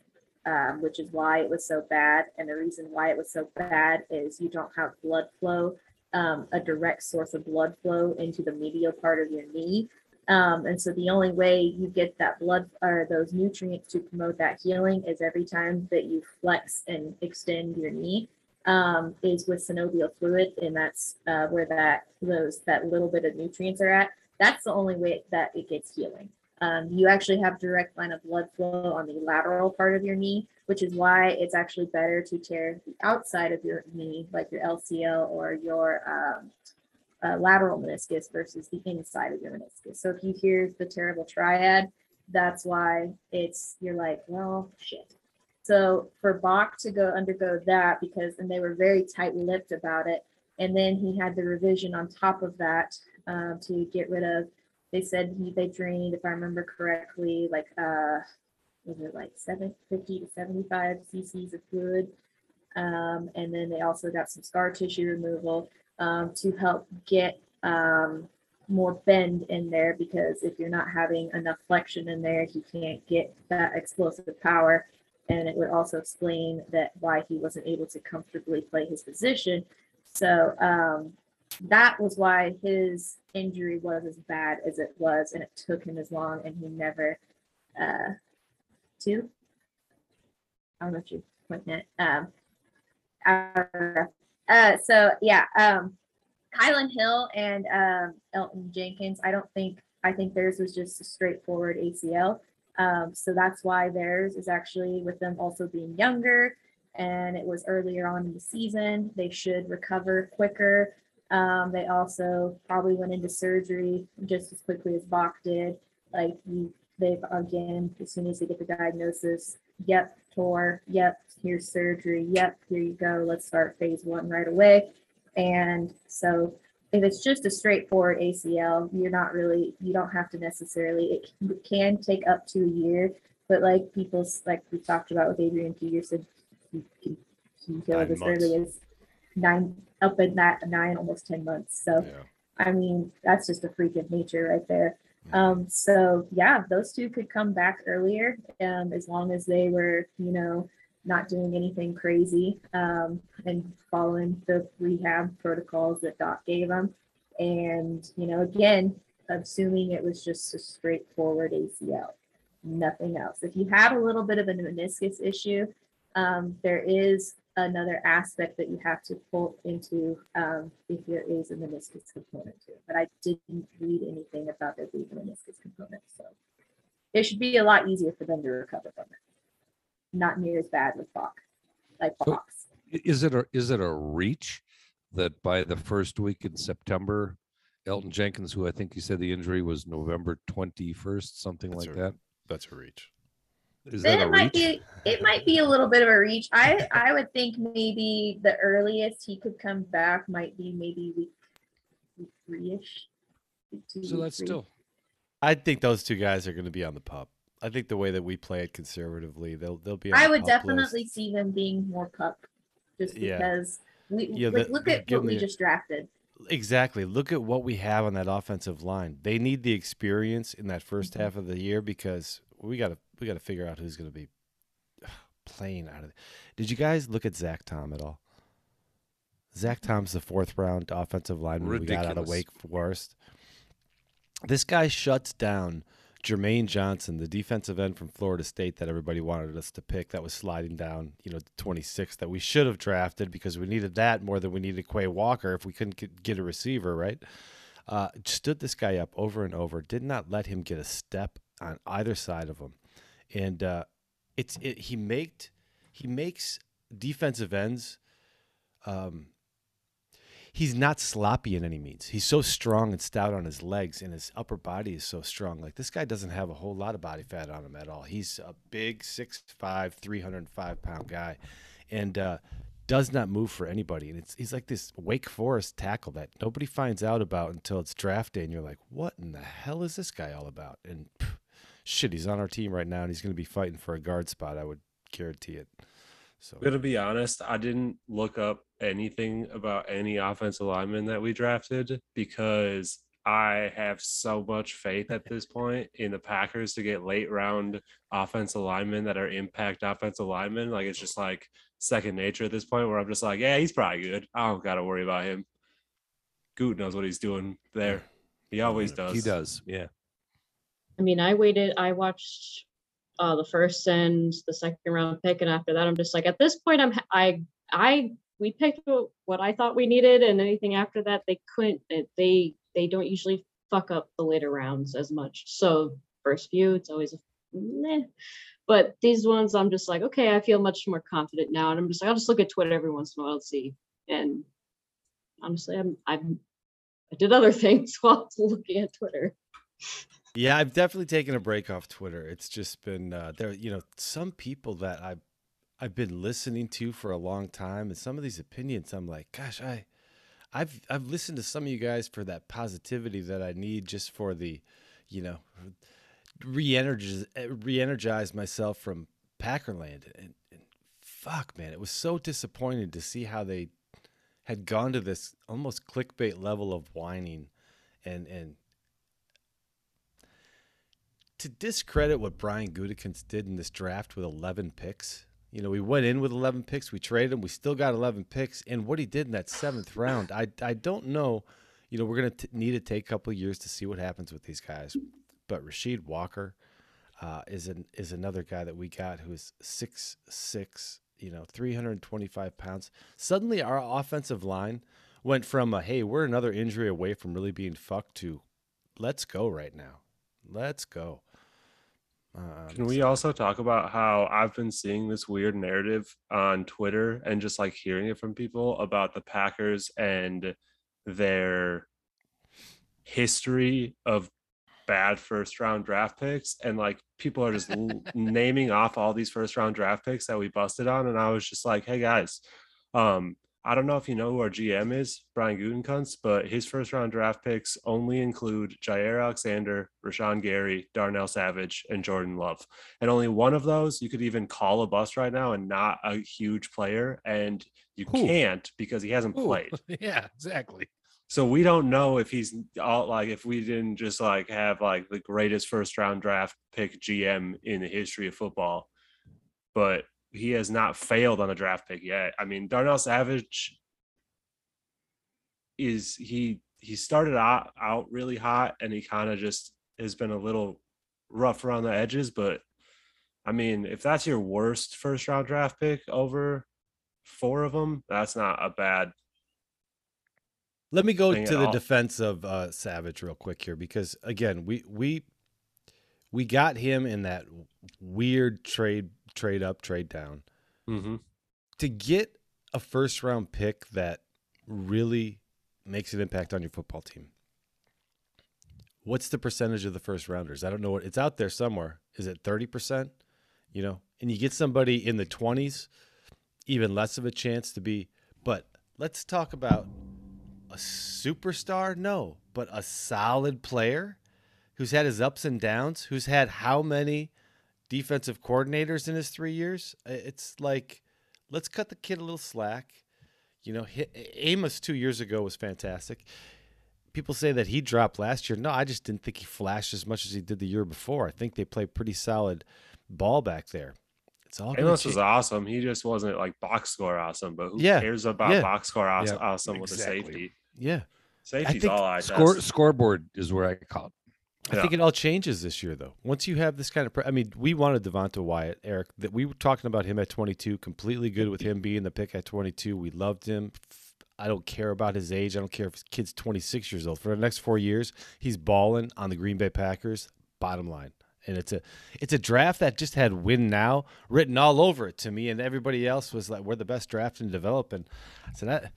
um, which is why it was so bad. And the reason why it was so bad is you don't have blood flow, um, a direct source of blood flow into the medial part of your knee. Um, and so the only way you get that blood or those nutrients to promote that healing is every time that you flex and extend your knee um, is with synovial fluid, and that's uh, where that those that little bit of nutrients are at. That's the only way that it gets healing. Um, you actually have direct line of blood flow on the lateral part of your knee, which is why it's actually better to tear the outside of your knee, like your LCL or your um, uh, lateral meniscus versus the inside of your meniscus. So if you hear the terrible triad, that's why it's you're like, well, shit. So for Bach to go undergo that because and they were very tight-lipped about it, and then he had the revision on top of that um, to get rid of. They said he they drained, if I remember correctly, like uh, was it like 750 to 75 cc's of fluid, um, and then they also got some scar tissue removal um, to help get um, more bend in there because if you're not having enough flexion in there, he can't get that explosive power. And it would also explain that why he wasn't able to comfortably play his position. So um, that was why his injury was as bad as it was, and it took him as long, and he never uh. I don't know if you're pointing at. Um, uh, so yeah, um, Kylin Hill and um, Elgton Jenkins. I don't think I think theirs was just a straightforward ACL. Um, so that's why theirs is actually with them also being younger, and it was earlier on in the season. They should recover quicker. Um, they also probably went into surgery just as quickly as Bach did. Like you, they've again as soon as they get the diagnosis. Yep, tore. Yep, here's surgery. Yep, here you go. Let's start phase one right away. And so if it's just a straightforward ACL, you're not really, you don't have to necessarily, it can- take up to a year. But like people's, like we talked about with Adrian Peterson, he can he can heal Nine as early as nine, up in that nine, almost 10 months. So, Yeah. I mean, that's just a freak of nature right there. Um, so yeah, those two could come back earlier, um, as long as they were, you know, not doing anything crazy, um, and following the rehab protocols that Doc gave them. And, you know, again, assuming it was just a straightforward ACL, nothing else. If you have a little bit of a meniscus issue, um, there is another aspect that you have to pull into um, if there is a meniscus component to it. But I didn't read anything about there being a meniscus component, so it should be a lot easier for them to recover from it. Not near as bad with Bach, like So- Bach's. I- Is it a is it a reach that by the first week in September, Elgton Jenkins, who I think you said the injury was November twenty first, something That's like a- that. That's a reach. Is Then that a it might reach? be it might be a little bit of a reach. I I would think maybe the earliest he could come back might be maybe week week three-ish. So that's three. still I think those two guys are going to be on the pup. I think the way that we play it conservatively, they'll they'll be. On I the would pup list. definitely see them being more pup, just Yeah. because we Yeah, like, the- look at what we me- just drafted. Exactly. Look at what we have on that offensive line. They need the experience in that 1st Mhm. half of the year because we got to we got to figure out who's going to be playing out of it. Did you guys look at Zach Tom at all? Zach Tom's the fourth round offensive lineman we got out of Wake Forest. This guy shuts down Jermaine Johnson, the defensive end from Florida State that everybody wanted us to pick that was sliding down, you know, 26 that we should have drafted because we needed that more than we needed Quay Walker if we couldn't get, get a receiver, right? Uh, stood this guy up over and over, did not let him get a step on either side of him. And uh, it's it, he makes he makes defensive ends um, he's not sloppy in any means. He's so strong and stout on his legs, and his upper body is so strong. Like this guy doesn't have a whole lot of body fat on him at all. He's a big 6'5", 305 pound guy, and uh, does not move for anybody. And it's he's like this Wake Forest tackle that nobody finds out about until it's draft day, and you're like, what in the hell is this guy all about? And pff, shit, he's on our team right now, and he's going to be fighting for a guard spot. I would guarantee it. So I'm gonna be honest, I didn't look up anything about any offensive linemen that we drafted because I have so much faith at this point in the Packers to get late round offensive linemen that are impact offensive linemen. Like it's just like second nature at this point where I'm just like, yeah, he's probably good. I don't gotta worry about him. Gute knows what he's doing there. He always does. He does. Yeah. I mean, I waited. I watched uh, the first and the second round pick, and after that, I'm just like, at this point, I'm I I we picked what- I thought we needed, and anything after that, they couldn't. They they don't usually fuck up the later rounds as much. So first few, it's always a meh. But these ones, I'm just like, okay, I feel much more confident now, and I'm just like, I'll just look at Twitter every once in a while to see. And honestly, I'm I'm I did other things while looking at Twitter. Yeah, I've definitely taken a break off Twitter. It's just been uh, there. You know, some people that I've I've been listening to for a long time, and some of these opinions, I'm like, gosh, I, I've I've listened to some of you guys for that positivity that I need just for the, you know, re-energize re-energize myself from Packerland, and, and fuck, man, it was so disappointing to see how they had gone to this almost clickbait level of whining, and and to discredit what Brian Gutekunst did in this draft with 11 picks. You know, we went in with 11 picks, we traded him, we still got 11 picks, and what he did in that seventh round, I I don't know. You know, we're gonna t- need to take a couple years to see what happens with these guys. But Rasheed Walker uh, is an is another guy that we got who is six six, you know, 325 pounds. Suddenly, our offensive line went from a hey, we're another injury away from really being fucked to let's go right now. Let's go. Uh, Can we also talk about how I've been seeing this weird narrative on Twitter and just like hearing it from people about the Packers and their history of bad first round draft picks? And like people are just naming off all these first round draft picks that we busted on and I was just like, "Hey guys, um I don't know if you know who our GM is, Brian Gutekunst, but his first round draft picks only include Jaire Alexander, Rashan Gary, Darnell Savage, and Jordan Love. And only one of those you could even call a bust right now and not a huge player. And you Who? can't because he hasn't Ooh, played. yeah, exactly. So we don't know if he's all like if we didn't just like have like the greatest first round draft pick GM in the history of football. But he has not failed on a draft pick yet. I mean, Darnell Savage is he he started out, out really hot and he kind of just has been a little rough around the edges, but I mean, if that's your worst first round draft pick over four of them, that's not a bad Let me go to the all. defense of uh, Savage real quick here because again, we we we got him in that weird trade trade up trade down mm-hmm. to get a first round pick that really makes an impact on your football team. What's the percentage of the first rounders? I don't know what it's out there somewhere. Is it 30%? You know, and you get somebody in the 20s, even less of a chance to be. But let's talk about a superstar. No, but a solid player who's had his ups and downs, who's had how many defensive coordinators in his three years? It's like, let's cut the kid a little slack. You know, hi- Amos two years ago was fantastic. People say that he dropped last year. No, I just didn't think he flashed as much as he did the year before. I think they played pretty solid ball back there. It's all gonna Amos was awesome. He just wasn't like box score awesome, but who Yeah, cares about yeah. box score awes- Yeah, awesome with exactly. a safety? yeah. Safety's think all I Score scoreboard is where I call it. I Yeah. think it all changes this year, though. Once you have this kind of, pre- I mean, we wanted Devonte Wyatt, Eric. That we were talking about him at 22. Completely good with him being the pick at 22. We loved him. I don't care about his age. I don't care if his kid's 26 years old. For the next four years, he's balling on the Green Bay Packers. Bottom line, and it's a it's a draft that just had win now written all over it to me, and everybody else was like, "We're the best draft and develop." And so that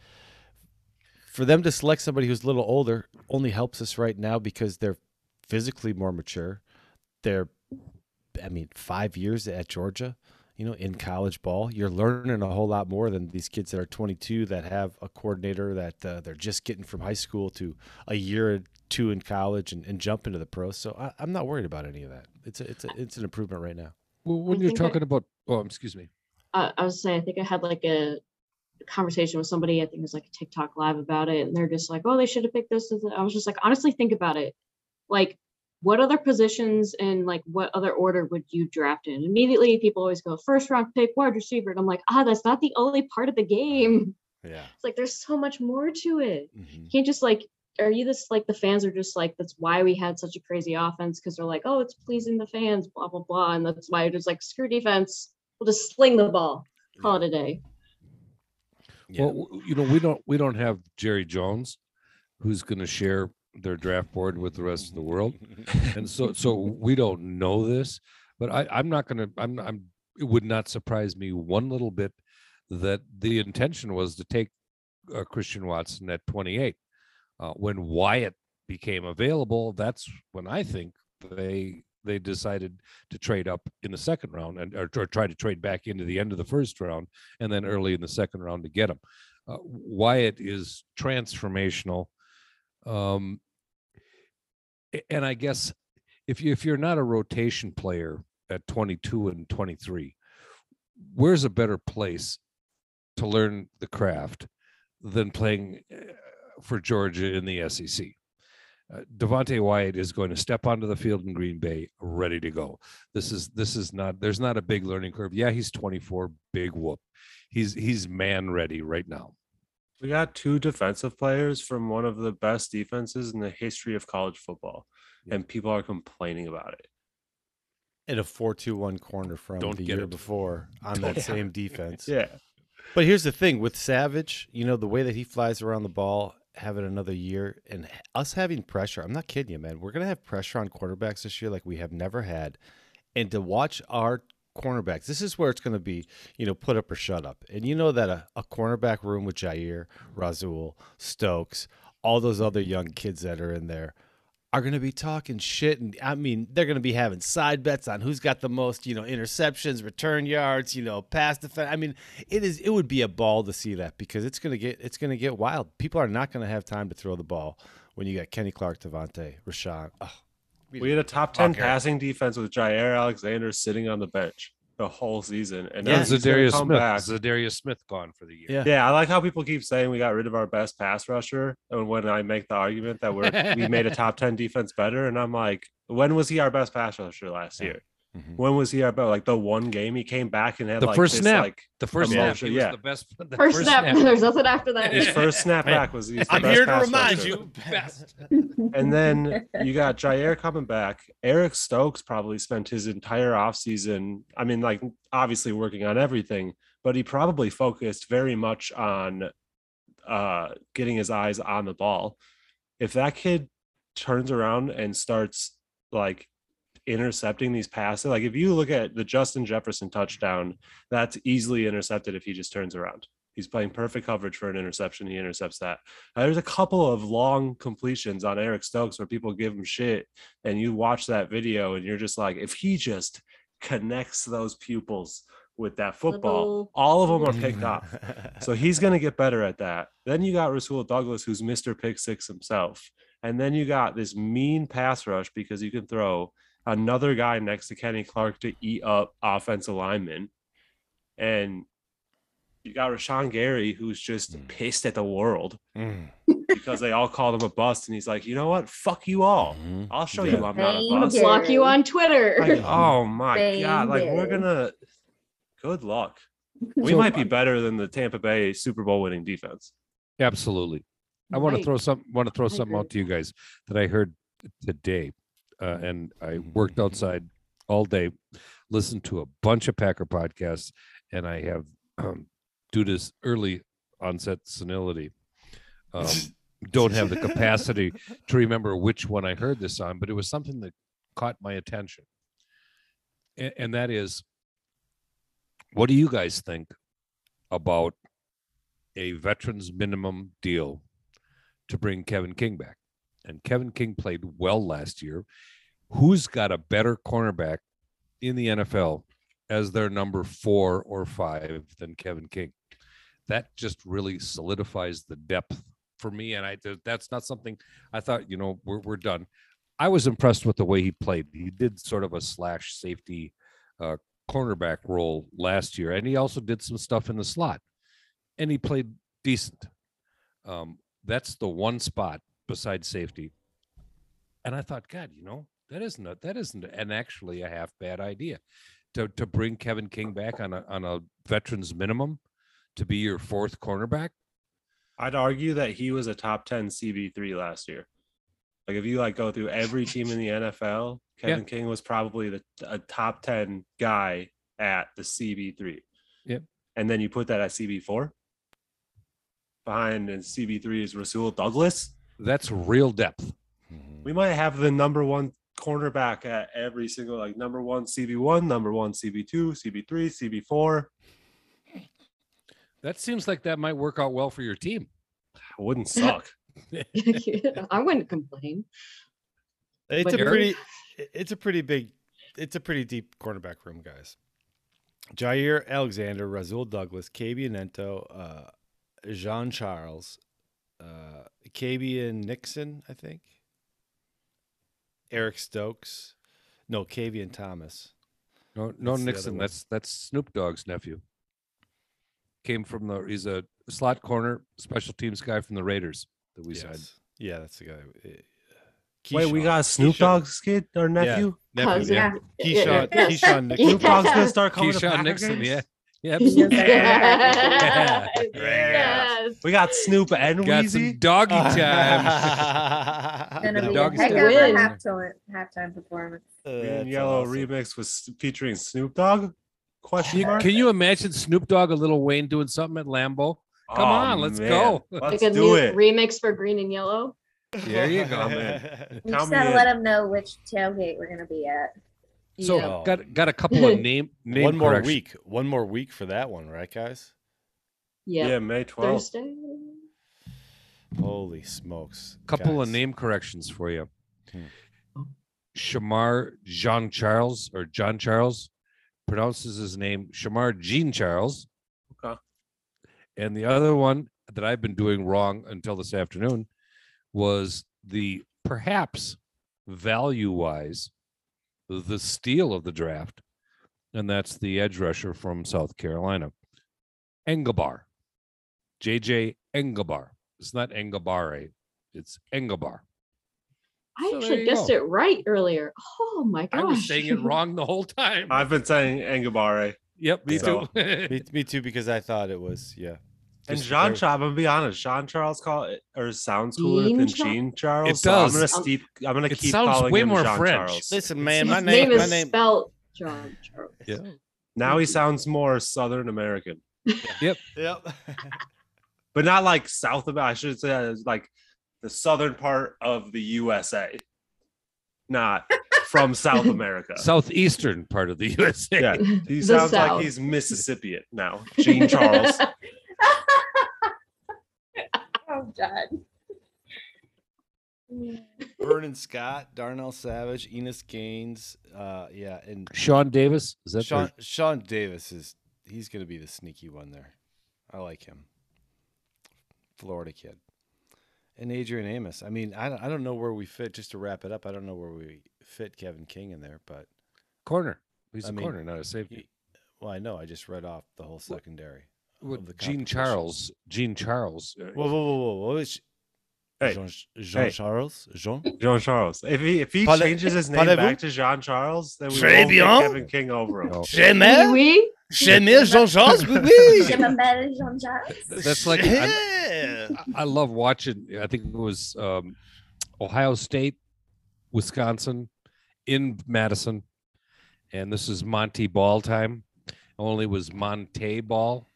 for them to select somebody who's a little older only helps us right now because they're physically more mature. They're, I mean, five years at Georgia, you know, in college ball, you're learning a whole lot more than these kids that are 22 that have a coordinator that uh, they're just getting from high school to a year or two in college and, and jump into the pros. So I, I'm not worried about any of that. It's a, it's a, it's an improvement right now. Well, when I you're think I- talking about, oh, excuse me. I, I was saying, I think I had like a conversation with somebody. I think it was like a TikTok live about it, and they're just like, "Oh, they should have picked this." this, this." I was just like, honestly, think about it. Like, what other positions and like what other order would you draft in? Immediately, people always go first round pick, wide receiver, and I'm like, ah, that's not the only part of the game. Yeah. It's like there's so much more to it. Mhm. You can't just like. Are you this like the fans are just like that's why we had such a crazy offense because they're like oh it's pleasing the fans blah blah blah and that's why it's like screw defense we'll just sling the ball call it a day Yeah. Well, you know, we don't we don't have Jerry Jones, who's going to share their draft board with the rest of the world, and so so we don't know this. But I, I'm not going to. I'm. I'm. It would not surprise me one little bit that the intention was to take uh, Christian Watson at 28. Uh, when Wyatt became available, that's when I think they they decided to trade up in the second round and or, or try to trade back into the end of the first round and then early in the second round to get him. Uh, Wyatt is transformational. Um, and I guess if you if you're not a rotation player at 22 and 23, where's a better place to learn the craft than playing uh, for Georgia in the SEC? Uh, Devonte Wyatt is going to step onto the field in Green Bay ready to go. This is this is not there's not a big learning curve. Yeah, he's 24, big whoop. He's he's man ready right now. We got two defensive players from one of the best defenses in the history of college football, and people are complaining about it. In a four-two-one corner from Don't the year it. before on that Yeah. same defense. Yeah. But here's the thing with Savage, you know, the way that he flies around the ball, having another year, and us having pressure. I'm not kidding you, man. We're gonna have pressure on quarterbacks this year like we have never had. And to watch our cornerbacks, this is where it's gonna be, you know, put up or shut up. And you know that a, a cornerback room with Jaire, Rasul, Stokes, all those other young kids that are in there are going to be talking shit and I mean they're going to be having side bets on who's got the most, you know, interceptions, return yards, you know, pass defense. I mean, it is it would be a ball to see that because it's going to get it's going to get wild. People are not going to have time to throw the ball when you got Kenny Clark, Devonte, Rashan. We had a top 10 Fucker. passing defense with Jaire Alexander sitting on the bench the whole season. And Yeah, now And he's gonna Za'Darius Smith. back. Za'Darius Smith gone for the year. Yeah. Yeah, I like how people keep saying we got rid of our best pass rusher. And when I make the argument that we're we made a top 10 defense better, and I'm like, when was he our best pass rusher last Yeah. year? Mhm. When was he about? Like the one game he came back and had The like first this, snap. like The first Yeah. snap, he was Yeah. the best. The first, snap, there's nothing after that his first snap back was he's the I'm best here to pass remind rusher. you. best. And then you got Jaire coming back. Eric Stokes probably spent his entire offseason, I mean, like obviously working on everything, but he probably focused very much on uh getting his eyes on the ball. If that kid turns around and starts like intercepting these passes, like if you look at the Justin Jefferson touchdown, that's easily intercepted if he just turns around. He's playing perfect coverage for an interception. He intercepts that. Uh, There's a couple of long completions on Eric Stokes where people give him shit, and you watch that video and you're just like, if he just connects those pupils with that football, Little- all of them are picked off. So he's going to get better at that. Then you got Rasul Douglas, who's Mr. Pick Six himself. And then you got this mean pass rush because you can throw another guy next to Kenny Clark to eat up offensive linemen. And you got Rashan Gary, who's just Mm. pissed at the world Mm. because they all called him a bust. And he's like, you know what? Fuck you all. Mhm. I'll show Yeah. you I'm not a Thank I'm gonna bust. block you on Twitter. Like, oh my god! Like we're gonna. Good luck. We So- might be better than the Tampa Bay Super Bowl winning defense. Absolutely. I want to throw some want to throw I something agree. out to you guys that I heard today, uh, and I Mhm. worked outside all day, listened to a bunch of Packer podcasts, and I have, um, due to this early onset senility, um, don't have the capacity to remember which one I heard this on, but it was something that caught my attention, and, and that is, what do you guys think about a veterans minimum deal to bring Kevin King back. And Kevin King played well last year. Who's got a better cornerback in the NFL as their number four or five than Kevin King? That just really solidifies the depth for me. And I that's not something I thought, you know, we're, we're done. I was impressed with the way he played. He did sort of a slash safety uh, cornerback role last year, and he also did some stuff in the slot, and he played decent. Um, that's the one spot besides safety. And I thought, God, you know, that isn't a, that isn't an actually a half bad idea to to bring Kevin King back on a on a veterans minimum to be your fourth cornerback. I'd argue that he was a top 10 CB3 last year. Like if you like go through every team in the NFL, Kevin King was probably the a top 10 guy at the CB3. Yep. And then you put that at CB4 behind and CB3 is Rasul Douglas. That's real depth. We might have the number one cornerback at every single like number one CB1, number one CB2, CB3, CB4. That seems like that might work out well for your team. Wouldn't suck. I wouldn't complain. It's But a Eric- pretty, it's a pretty big, it's a pretty deep cornerback room, guys. Jaire Alexander, Rasul Douglas, Kabion Ento, uh, Jean Charles, uh, KB and Nixon, I think. Eric Stokes, no, KB and Thomas. No, no That's Nixon. That's that's Snoop Dogg's nephew. Came from the. He's a slot corner special teams guy from the Raiders that we signed. Yeah, that's the guy. uh, Wait, we got Snoop Keisean. Dogg's kid or nephew? Nephew, Cousin. yeah. Yeah, Keisean, yeah. Keisean Nixon. Snoop Dogg's gonna start coming to Keisean Packer Nixon. games? Yeah. Yeah. Yes. absolutely. Yes. We got Snoop and we Got Weezy. some doggy time. Gonna The be a dog's heck of gonna a win. halftime halftime performance. Green That's Yellow awesome. remix was featuring Snoop Dogg? Question mark. Can you imagine Snoop Dogg and Lil Wayne doing something at Lambeau? Come Oh, on, let's man. go. Let's like a do new it. remix for Green and Yellow. There you go. man. We Count just gotta let them know which tailgate we're gonna be at. So Yeah. got got a couple of name name One more corrections. week. One more week for that one, right, guys? yeah, Yeah, May 12th. Thursday. Holy smokes! couple of name corrections for you. Hmm. Shemar Jean Charles or John Charles pronounces his name Shemar Jean Charles. Okay. And the other one that I've been doing wrong until this afternoon was the perhaps value wise the steal of the draft, and that's the edge rusher from South Carolina, Engelbar, JJ Engelbar. It's not Engelbare, it's Engelbar. I So actually guessed go. it right earlier. Oh my gosh. I was saying it wrong the whole time. I've been saying Engabare. yep, me So- too. Me, me too, because I thought it was yeah. And Just Jean Charles, I'm gonna be honest, Jean Charles call it or sounds cooler Jean than Charles? Jean Charles. It so I'm does. gonna steep I'm gonna it keep sounds calling way him more Jean French. Charles. Listen, man, His my name, name, my is name. spelled John Charles. Yeah. Now he sounds more Southern American. Yep. Yep. but not like South of. I should say like the southern part of the USA. Not from South America. Southeastern part of the USA. yeah, he The sounds South. like he's Mississippian now. Jean Charles. Oh God. Vernon Scott, Darnell Savage, Innis Gaines, uh, yeah, and Sean Davis is that Sean their- Sean Davis is he's going to be the sneaky one there. I like him. Florida kid. And Adrian Amos. I mean, I don't, I don't know where we fit. Just to wrap it up, I don't know where we fit Kevin King in there, but corner? He's I a mean, corner, not a safety. well, I know I just read off the whole secondary. With of the Gene. Charles, Gene Charles. uh, Whoa, whoa, whoa, whoa! What is Hey, Jean, Jean hey. Charles? Jean? Jean Charles. If he if he Parle- changes his name parlez-vous? back to Jean Charles, then we Très won't bien. Kevin King over him. No. Jamais, Oui, jamais Jean Charles, oui, oui. Je m'appelle Jean Charles. That's like I'm- I love watching. I think it was um, Ohio State, Wisconsin, in Madison, and this is Monty Ball time. Only was Monte Ball,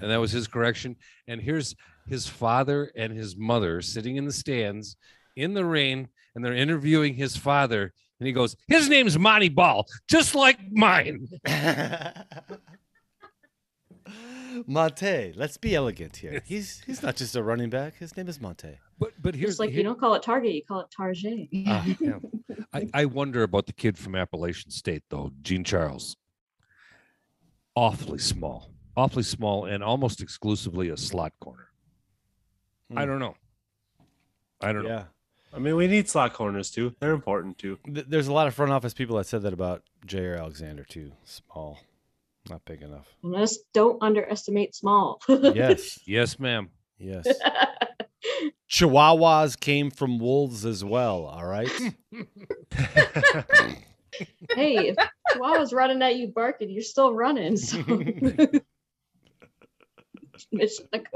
and that was his correction. And here's his father and his mother sitting in the stands in the rain, and they're interviewing his father. And he goes, "His name's Monty Ball, just like mine." Monte. Let's be elegant here. He's he's not just a running back. His name is Monte. But but here's Just like here- you don't call it Target, you call it Target. Ah, yeah. I, I wonder about the kid from Appalachian State though, Gene Charles. Awfully small, awfully small, and almost exclusively a slot corner. I Hmm. don't know. I don't know. yeah. I mean, we need slot corners too. They're important too. There's a lot of front office people that said that about Jaire Alexander too. Small, not big enough. Just don't underestimate small. Yes, Yes, ma'am. yes. Chihuahuas came from wolves as well. All right. hey, if Chihuahua's running at you barking, you're still running. So like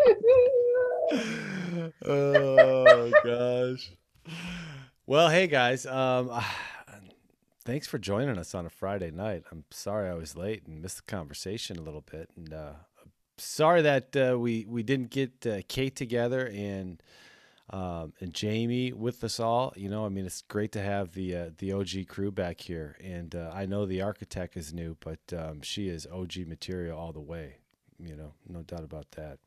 oh gosh. Well, hey guys. Um, thanks for joining us on a Friday night. I'm sorry I was late and missed the conversation a little bit, and uh, sorry that uh, we we didn't get uh, Kate together and um, and Jamie with us all. You know, I mean, it's great to have the uh, the OG crew back here, and uh, I know the architect is new, but um, she is OG material all the way. You know, no doubt about that.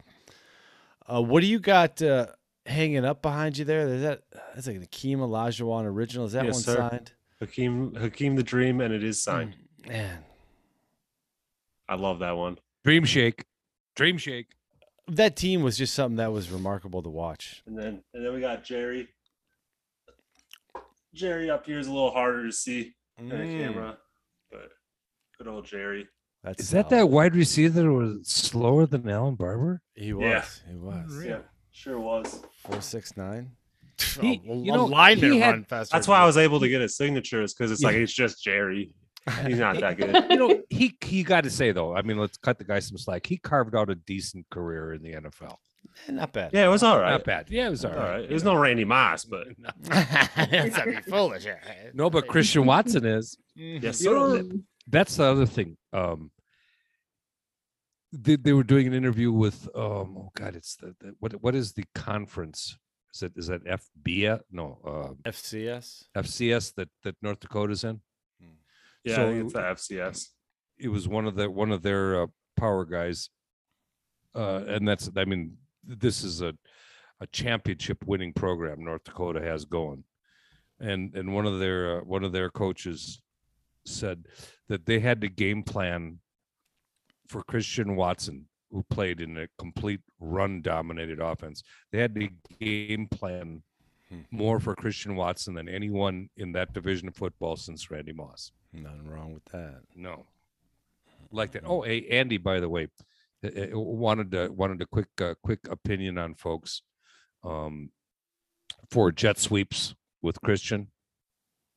Uh, what do you got uh, hanging up behind you there? Is that that's like the Akeem Olajuwon original? Is that Yes, one sir. signed? Hakeem, Hakeem the Dream, and it is signed. Man, I love that one. Dream Shake. Dream Shake. that team was just something that was remarkable to watch. And then, and then we got Jerry. Jerry up here is a little harder to see in the Mm, camera, but good old Jerry. That's Is that solid. that wide receiver that was slower than Alan Barber? He was. Yeah. He was. Yeah, sure was. Four six nine. He- A- you a know, lineman he had- run faster That's why I was able to get his signatures because it's like it's just Jerry. He's not that good. You know, he he got to say though. I mean, let's cut the guy some slack. He carved out a decent career in the NFL. Eh, Not bad. Yeah, it was all right. Not bad. Yeah, it was all All right. right. It was no Randy Moss, but That'd be foolish. No, but Christian Watson is. yes, You know, sir. that- that's the other thing. Um, they, they were doing an interview with um, oh god, it's the, the what what is the conference? Is it is that FBS? No, uh, FCS. FCS that that North Dakota's in. Yeah, So- I think it's the FCS. It was one of the one of their uh, power guys, uh, and that's I mean this is a a championship winning program North Dakota has going, and and one of their uh, one of their coaches said that they had to game plan for Christian Watson, who played in a complete run dominated offense. They had to game plan Hmm. more for Christian Watson than anyone in that division of football since Randy Moss. Nothing wrong with that. No, like that. Oh, hey, Andy, by the way, uh, uh, wanted to wanted a quick uh, quick opinion on folks um, for jet sweeps with Christian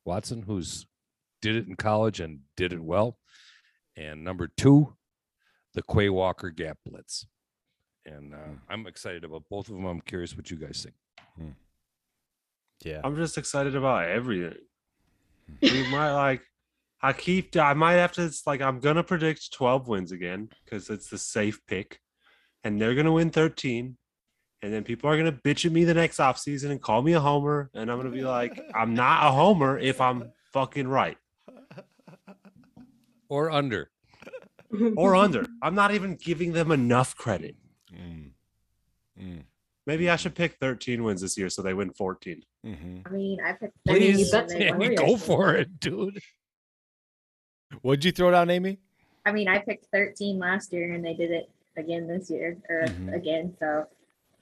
Watson, who's did it in college and did it well, and number two, the Quay Walker gap blitz. And uh, hmm. I'm excited about both of them. I'm curious what you guys think. Hmm. Yeah. I'm just excited about everything. Hmm. We might like. I keep. I might have to. It's like I'm gonna predict 12 wins again because it's the safe pick, and they're gonna win 13. And then people are gonna bitch at me the next offseason and call me a homer, and I'm gonna be like, I'm not a homer if I'm fucking right Or under. or under. I'm not even giving them enough credit. Mm. Mm. Maybe I should pick 13 wins this year so they win 14. hmm I mean, I picked. I mean, you 13 bet and they Andy, won go yesterday. for it, dude. What'd you throw down, Amy? I mean, I picked 13 last year and they did it again this year or Mhm. again. So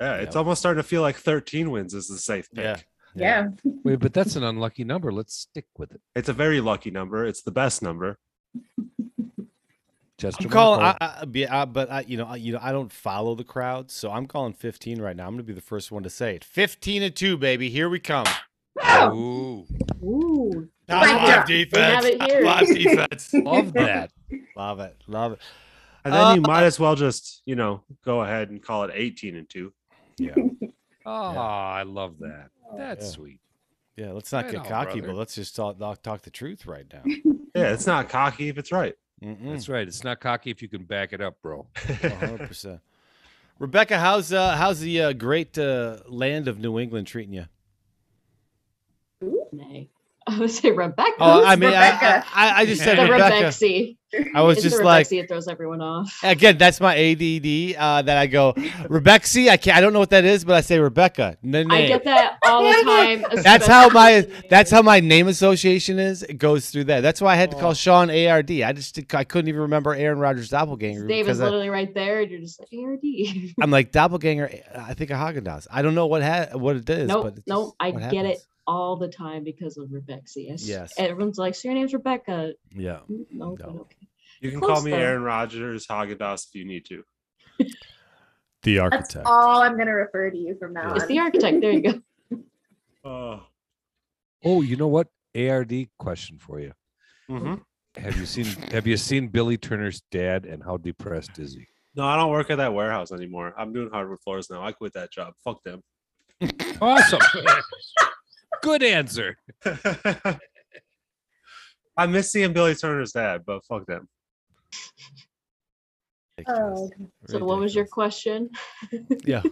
Yeah, it's Yep. almost starting to feel like 13 wins is the safe pick. Yeah. yeah, Wait, but that's an unlucky number. Let's stick with it. It's a very lucky number. It's the best number. Just I'm calling, I, I, be- I, but I, you know, I, you know, I don't follow the crowd, so I'm calling 15 right now. I'm gonna be the first one to say it. 15 and two, baby. Here we come. Ooh, Ooh, Live Yeah, we have it here. Live defense. love that. Love it. Love it. And then you Uh, might as well just, you know, go ahead and call it 18 and 2. Yeah. Oh, I love that. That's Yeah. sweet. Yeah. Let's not Right get on, cocky, brother. but let's just talk, talk, talk the truth right now. Yeah, it's not cocky if it's right. Mm-mm. That's right. It's not cocky if you can back it up, bro. Hundred percent. Rebecca, how's uh, how's the uh, great uh, land of New England treating you? nay. I would say Rebecca. Oh, I mean, I, Rebecca? I, I just said the Rebecca. Rebexy. I was It's just the like, Rebexy that throws everyone off. again, that's my ADD. Uh, that I go, Rebexy. I can't. I don't know what that is, but I say Rebecca. N- I name. get that all the time. That's how my that's how my name association is. It goes through that. That's why I had to Oh. call Sean ARD. I just I couldn't even remember Aaron Rodgers doppelganger Dave is because I, literally right there, and you're just like ARD. I'm like doppelganger. I think a Haagen Dazs. I don't know what ha- what it is. Nope, but it's nope. I what get it happens. All the time because of Rebexy. Yes. Yes. Everyone's like, so your name's Rebecca. Yeah. No, No. okay. You can Close call me though. Aaron Rodgers Haagen-Dazs if you need to. The architect. That's architect. all I'm gonna refer to you from now on. It's the architect. There you go. Oh. Oh, you know what? ARD question for you. hmm Have you seen Have you seen Billy Turner's dad and how depressed is he? No, I don't work at that warehouse anymore. I'm doing hardwood floors now. I quit that job. Fuck them. Awesome. Good answer. I miss seeing Billy Turner's dad, but fuck them. Oh, So, what was your question? yeah.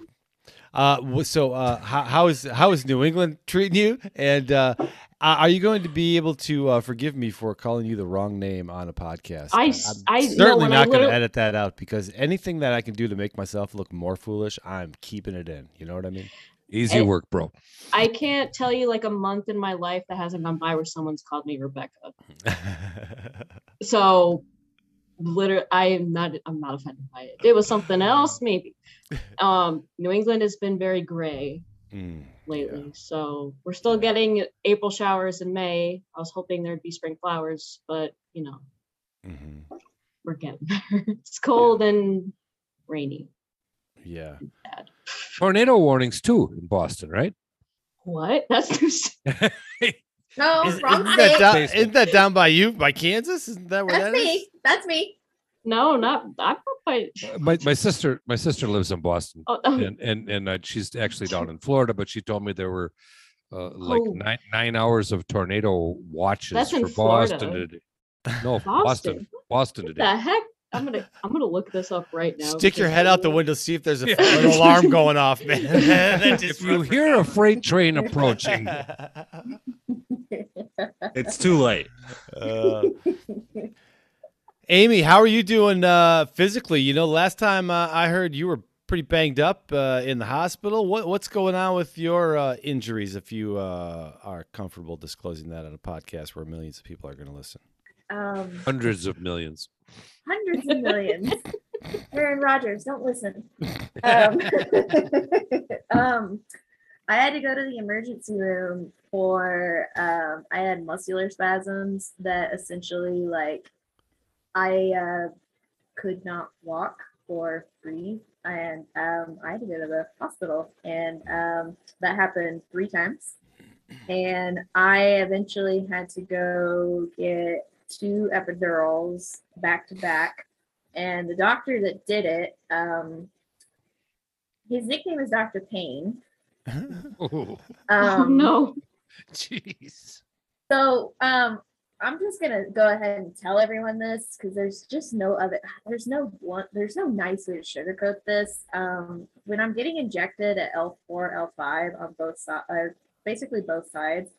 Uh, so uh, how, how is how is New England treating you? And uh, are are you going to be able to uh, forgive me for calling you the wrong name on a podcast? I s- I- no, certainly when not going to edit that out because anything that I can do to make myself look more foolish, I'm keeping it in. You know what I mean? Easy And- work, bro. I can't tell you like a month in my life that hasn't gone by where someone's called me Rebecca. So, literally, I am not. I'm not offended by it. It was something else, maybe. Um, New England has been very gray Mm, lately, so we're still getting April showers in May. I was hoping there'd be spring flowers, but you know, mm-hmm. we're getting there. it's cold and rainy. Yeah. Tornado warnings too in Boston, right? What? That's too no, Is, wrong isn't, that down, isn't that down by you, by Kansas? Isn't that where That's that is? me. That's me. No, not. I'm not quite. my my sister my sister lives in Boston, Oh, oh, and and and uh, she's actually down in Florida, but she told me there were uh, like Oh. nine nine hours of tornado watches That's for Boston today. No, Boston. Boston, Boston What today. the heck? I'm gonna I'm gonna look this up right now. Stick your head out the window, see if there's a, Yeah. an alarm going off, man. If you hear a freight train approaching, It's too late. Uh, Amy, how are you doing uh, physically? You know, last time uh, I heard you were pretty banged up uh, in the hospital. What, what's going on with your uh, injuries? If you uh, are comfortable disclosing that on a podcast where millions of people are going to listen. Um, hundreds of millions. Hundreds of millions. Aaron Rodgers, don't listen. Um, um, I had to go to the emergency room for um, I had muscular spasms that essentially like I uh, could not walk or breathe, and um, I had to go to the hospital, and um, that happened three times. And I eventually had to go get two epidurals back to back. And the doctor that did it, um, his nickname is Dr. Payne. Oh, Oh Um, no. jeez. So um, I'm just gonna go ahead and tell everyone this because there's just no other. There's no one. There's no nice way to sugarcoat this. Um, when I'm getting injected at L4, L5 on both sides, uh, basically both sides,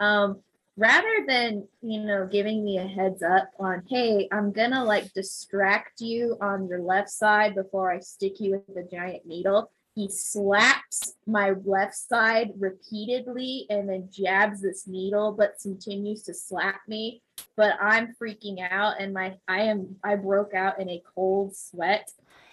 um, rather than you know giving me a heads up on, hey, I'm gonna like distract you on your left side before I stick you with the giant needle he slaps my left side repeatedly and then jabs this needle but continues to slap me. But i'm freaking out and my i am i broke out in a cold sweat.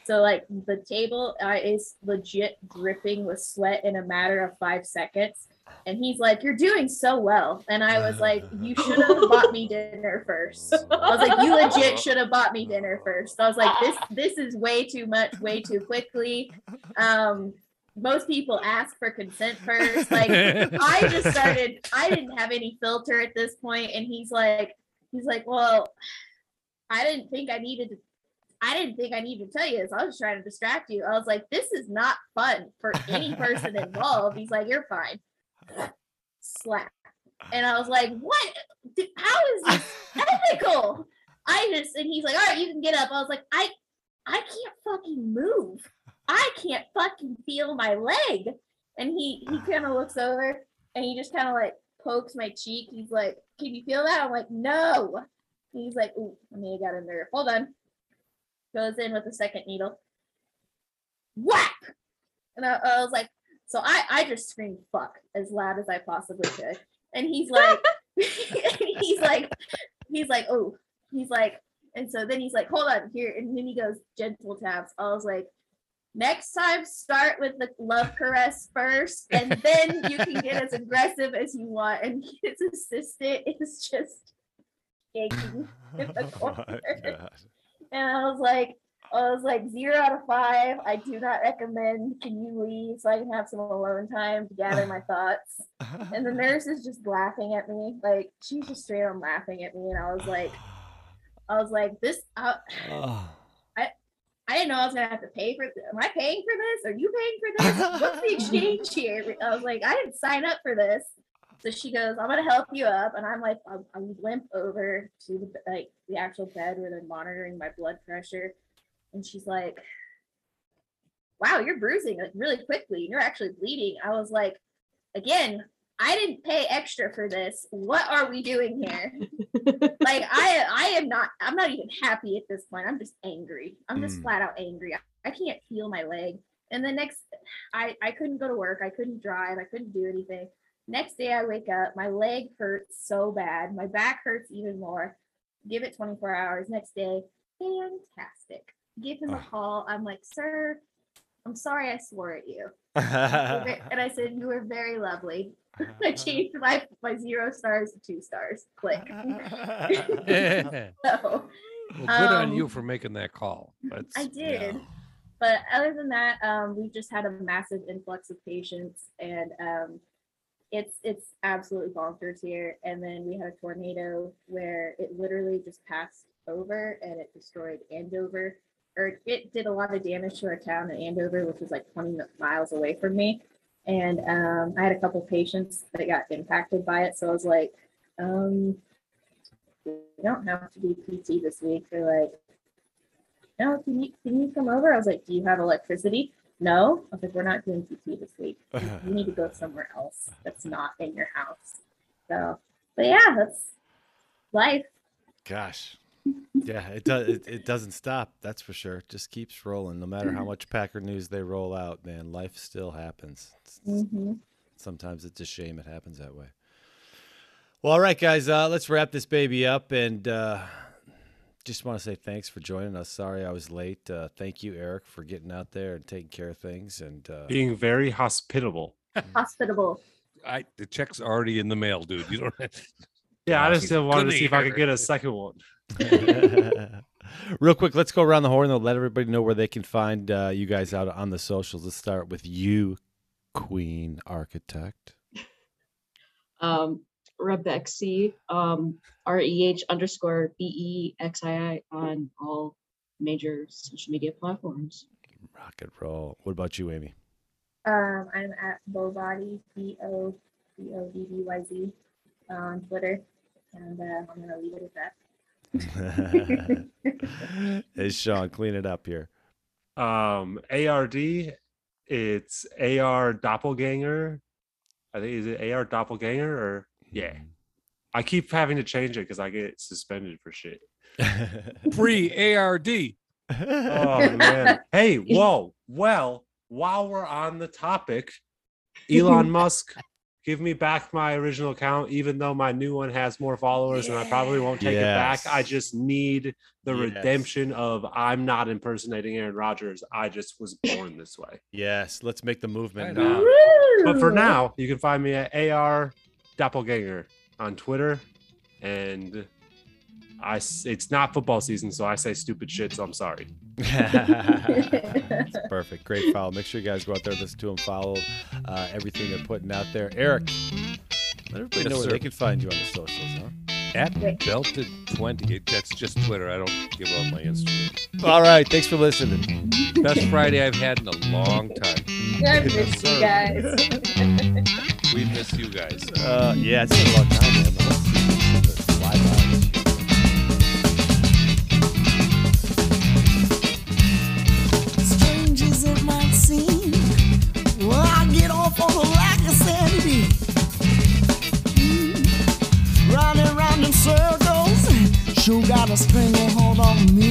So like the table uh, is legit dripping with sweat in a matter of five seconds and he's like you're doing so well and i was like you should have bought me dinner first I was like, you legit should have bought me dinner first. I was like, this this is way too much, way too quickly. Um, most people ask for consent first. Like I just started, I didn't have any filter at this point, and he's like, he's like, well, I didn't think I needed to. I didn't think I needed to tell you this. I was just trying to distract you. I was like, this is not fun for any person involved. He's like, you're fine. Slap. And I was like, what? How is this ethical? I just and he's like, all right, you can get up. I was like, I I can't fucking move. I can't fucking feel my leg. And he he kind of looks over and he just kind of like pokes my cheek. He's like, "Can you feel that?" I'm like, "No." He's like, "Ooh, I mean, I got in there. Hold on." Goes in with the second needle. Whack! And I, I was like, so I I just screamed "fuck" as loud as I possibly could, and he's like, he's like, he's like, oh, he's like, and so then he's like, hold on here, and then he goes gentle taps. I was like, next time start with the love caress first, and then you can get as aggressive as you want. And his assistant is just shaking in the Oh corner, God. and I was like. I was like zero out of five. I do not recommend. Can you leave so I can have some alone time to gather my thoughts? And the nurse is just laughing at me. Like she's just straight on laughing at me. And I was like, I was like, this. Uh, I, Oh. I didn't know I was gonna have to pay for. Am I paying for this? Are you paying for this? What's the exchange here? I was like, I didn't sign up for this. So she goes, I'm gonna help you up, and I'm like, I'm, I'm limp over to the like the actual bed where they're monitoring my blood pressure, and she's like, Wow, you're bruising like really quickly. You're actually bleeding. I was like, again, I didn't pay extra for this. What are we doing here? like I I am not I'm not even happy at this point. I'm just angry. I'm just Mm. flat out angry. I, I can't feel my leg. And the next I I couldn't go to work. I couldn't drive. I couldn't do anything. Next day I wake up, my leg hurts so bad. My back hurts even more. Give it 24 hours. Next day, fantastic. Give him a Ah. call. I'm like, "Sir, I'm sorry I swore at you." and I said, "You were very lovely." I changed my my zero stars to two stars. Click. well, so, good on you Um, for making that call. That's, I did. But other than that, um, we've just had a massive influx of patients, and um, it's it's absolutely bonkers here. And then we had a tornado where it literally just passed over and it destroyed Andover, or it did a lot of damage to our town in Andover, which was like 20 miles away from me. And um, I had a couple patients that got impacted by it, so I was like, um, "We don't have to do PT this week." They're like, no, can you can you come over? I was like, do you have electricity? No. I was like, we're not doing PT this week. You you need to go somewhere else that's not in your house. So, but yeah, that's life. Gosh. Yeah, it does. It, it doesn't stop. That's for sure. Just keeps rolling. No matter how much Packer news they roll out, man, life still happens. It's- it's- hmm Sometimes it's a shame it happens that way. Well, all right, guys, uh, let's wrap this baby up. And uh, just want to say thanks for joining us. Sorry I was late. Uh, thank you, Eric, for getting out there and taking care of things. And uh, Being very hospitable. Hospitable. I the check's already in the mail, dude. You don't. Yeah, I just still wanted to see if I could get a second one. Real quick, let's go around the horn and let everybody know where they can find uh, you guys out on the socials. Let's start with you, Queen Architect. um, Rebexy, um, R E H underscore B E X I I on all major social media platforms. Rock and roll. What about you, Amy? Um, I'm at Bobody B O B O D D Y Z on Twitter, and uh, I'm gonna leave it at that. hey, Sean, clean it up here. Um, ARD, it's AR Doppelganger. I think is it AR Doppelganger or yeah. I keep having to change it because I get suspended for shit. Pre ARD. Oh man. Hey, whoa. Well, while we're on the topic, Elon Musk, give me back my original account, even though my new one has more followers and I probably won't take it back. I just need the Yes. redemption of I'm not impersonating Aaron Rodgers. I just was born this way. yes, let's make the movement Right now. on. But for now, you can find me at AR Doppelganger on Twitter. And I, it's not football season, so I say stupid shit, so I'm sorry. That's perfect. Great follow. Make sure you guys go out there, listen to them, follow uh, everything they're putting out there. Eric, let everybody Yes, know where sir. they can find you on the socials, huh? At Belted twenty. It- That's just Twitter. I don't give up my Instagram. All right. Thanks for listening. Best Friday I've had in a long time. I miss you guys. We miss you guys. Uh, yeah, it's been a long time, man. just bring a hold on me.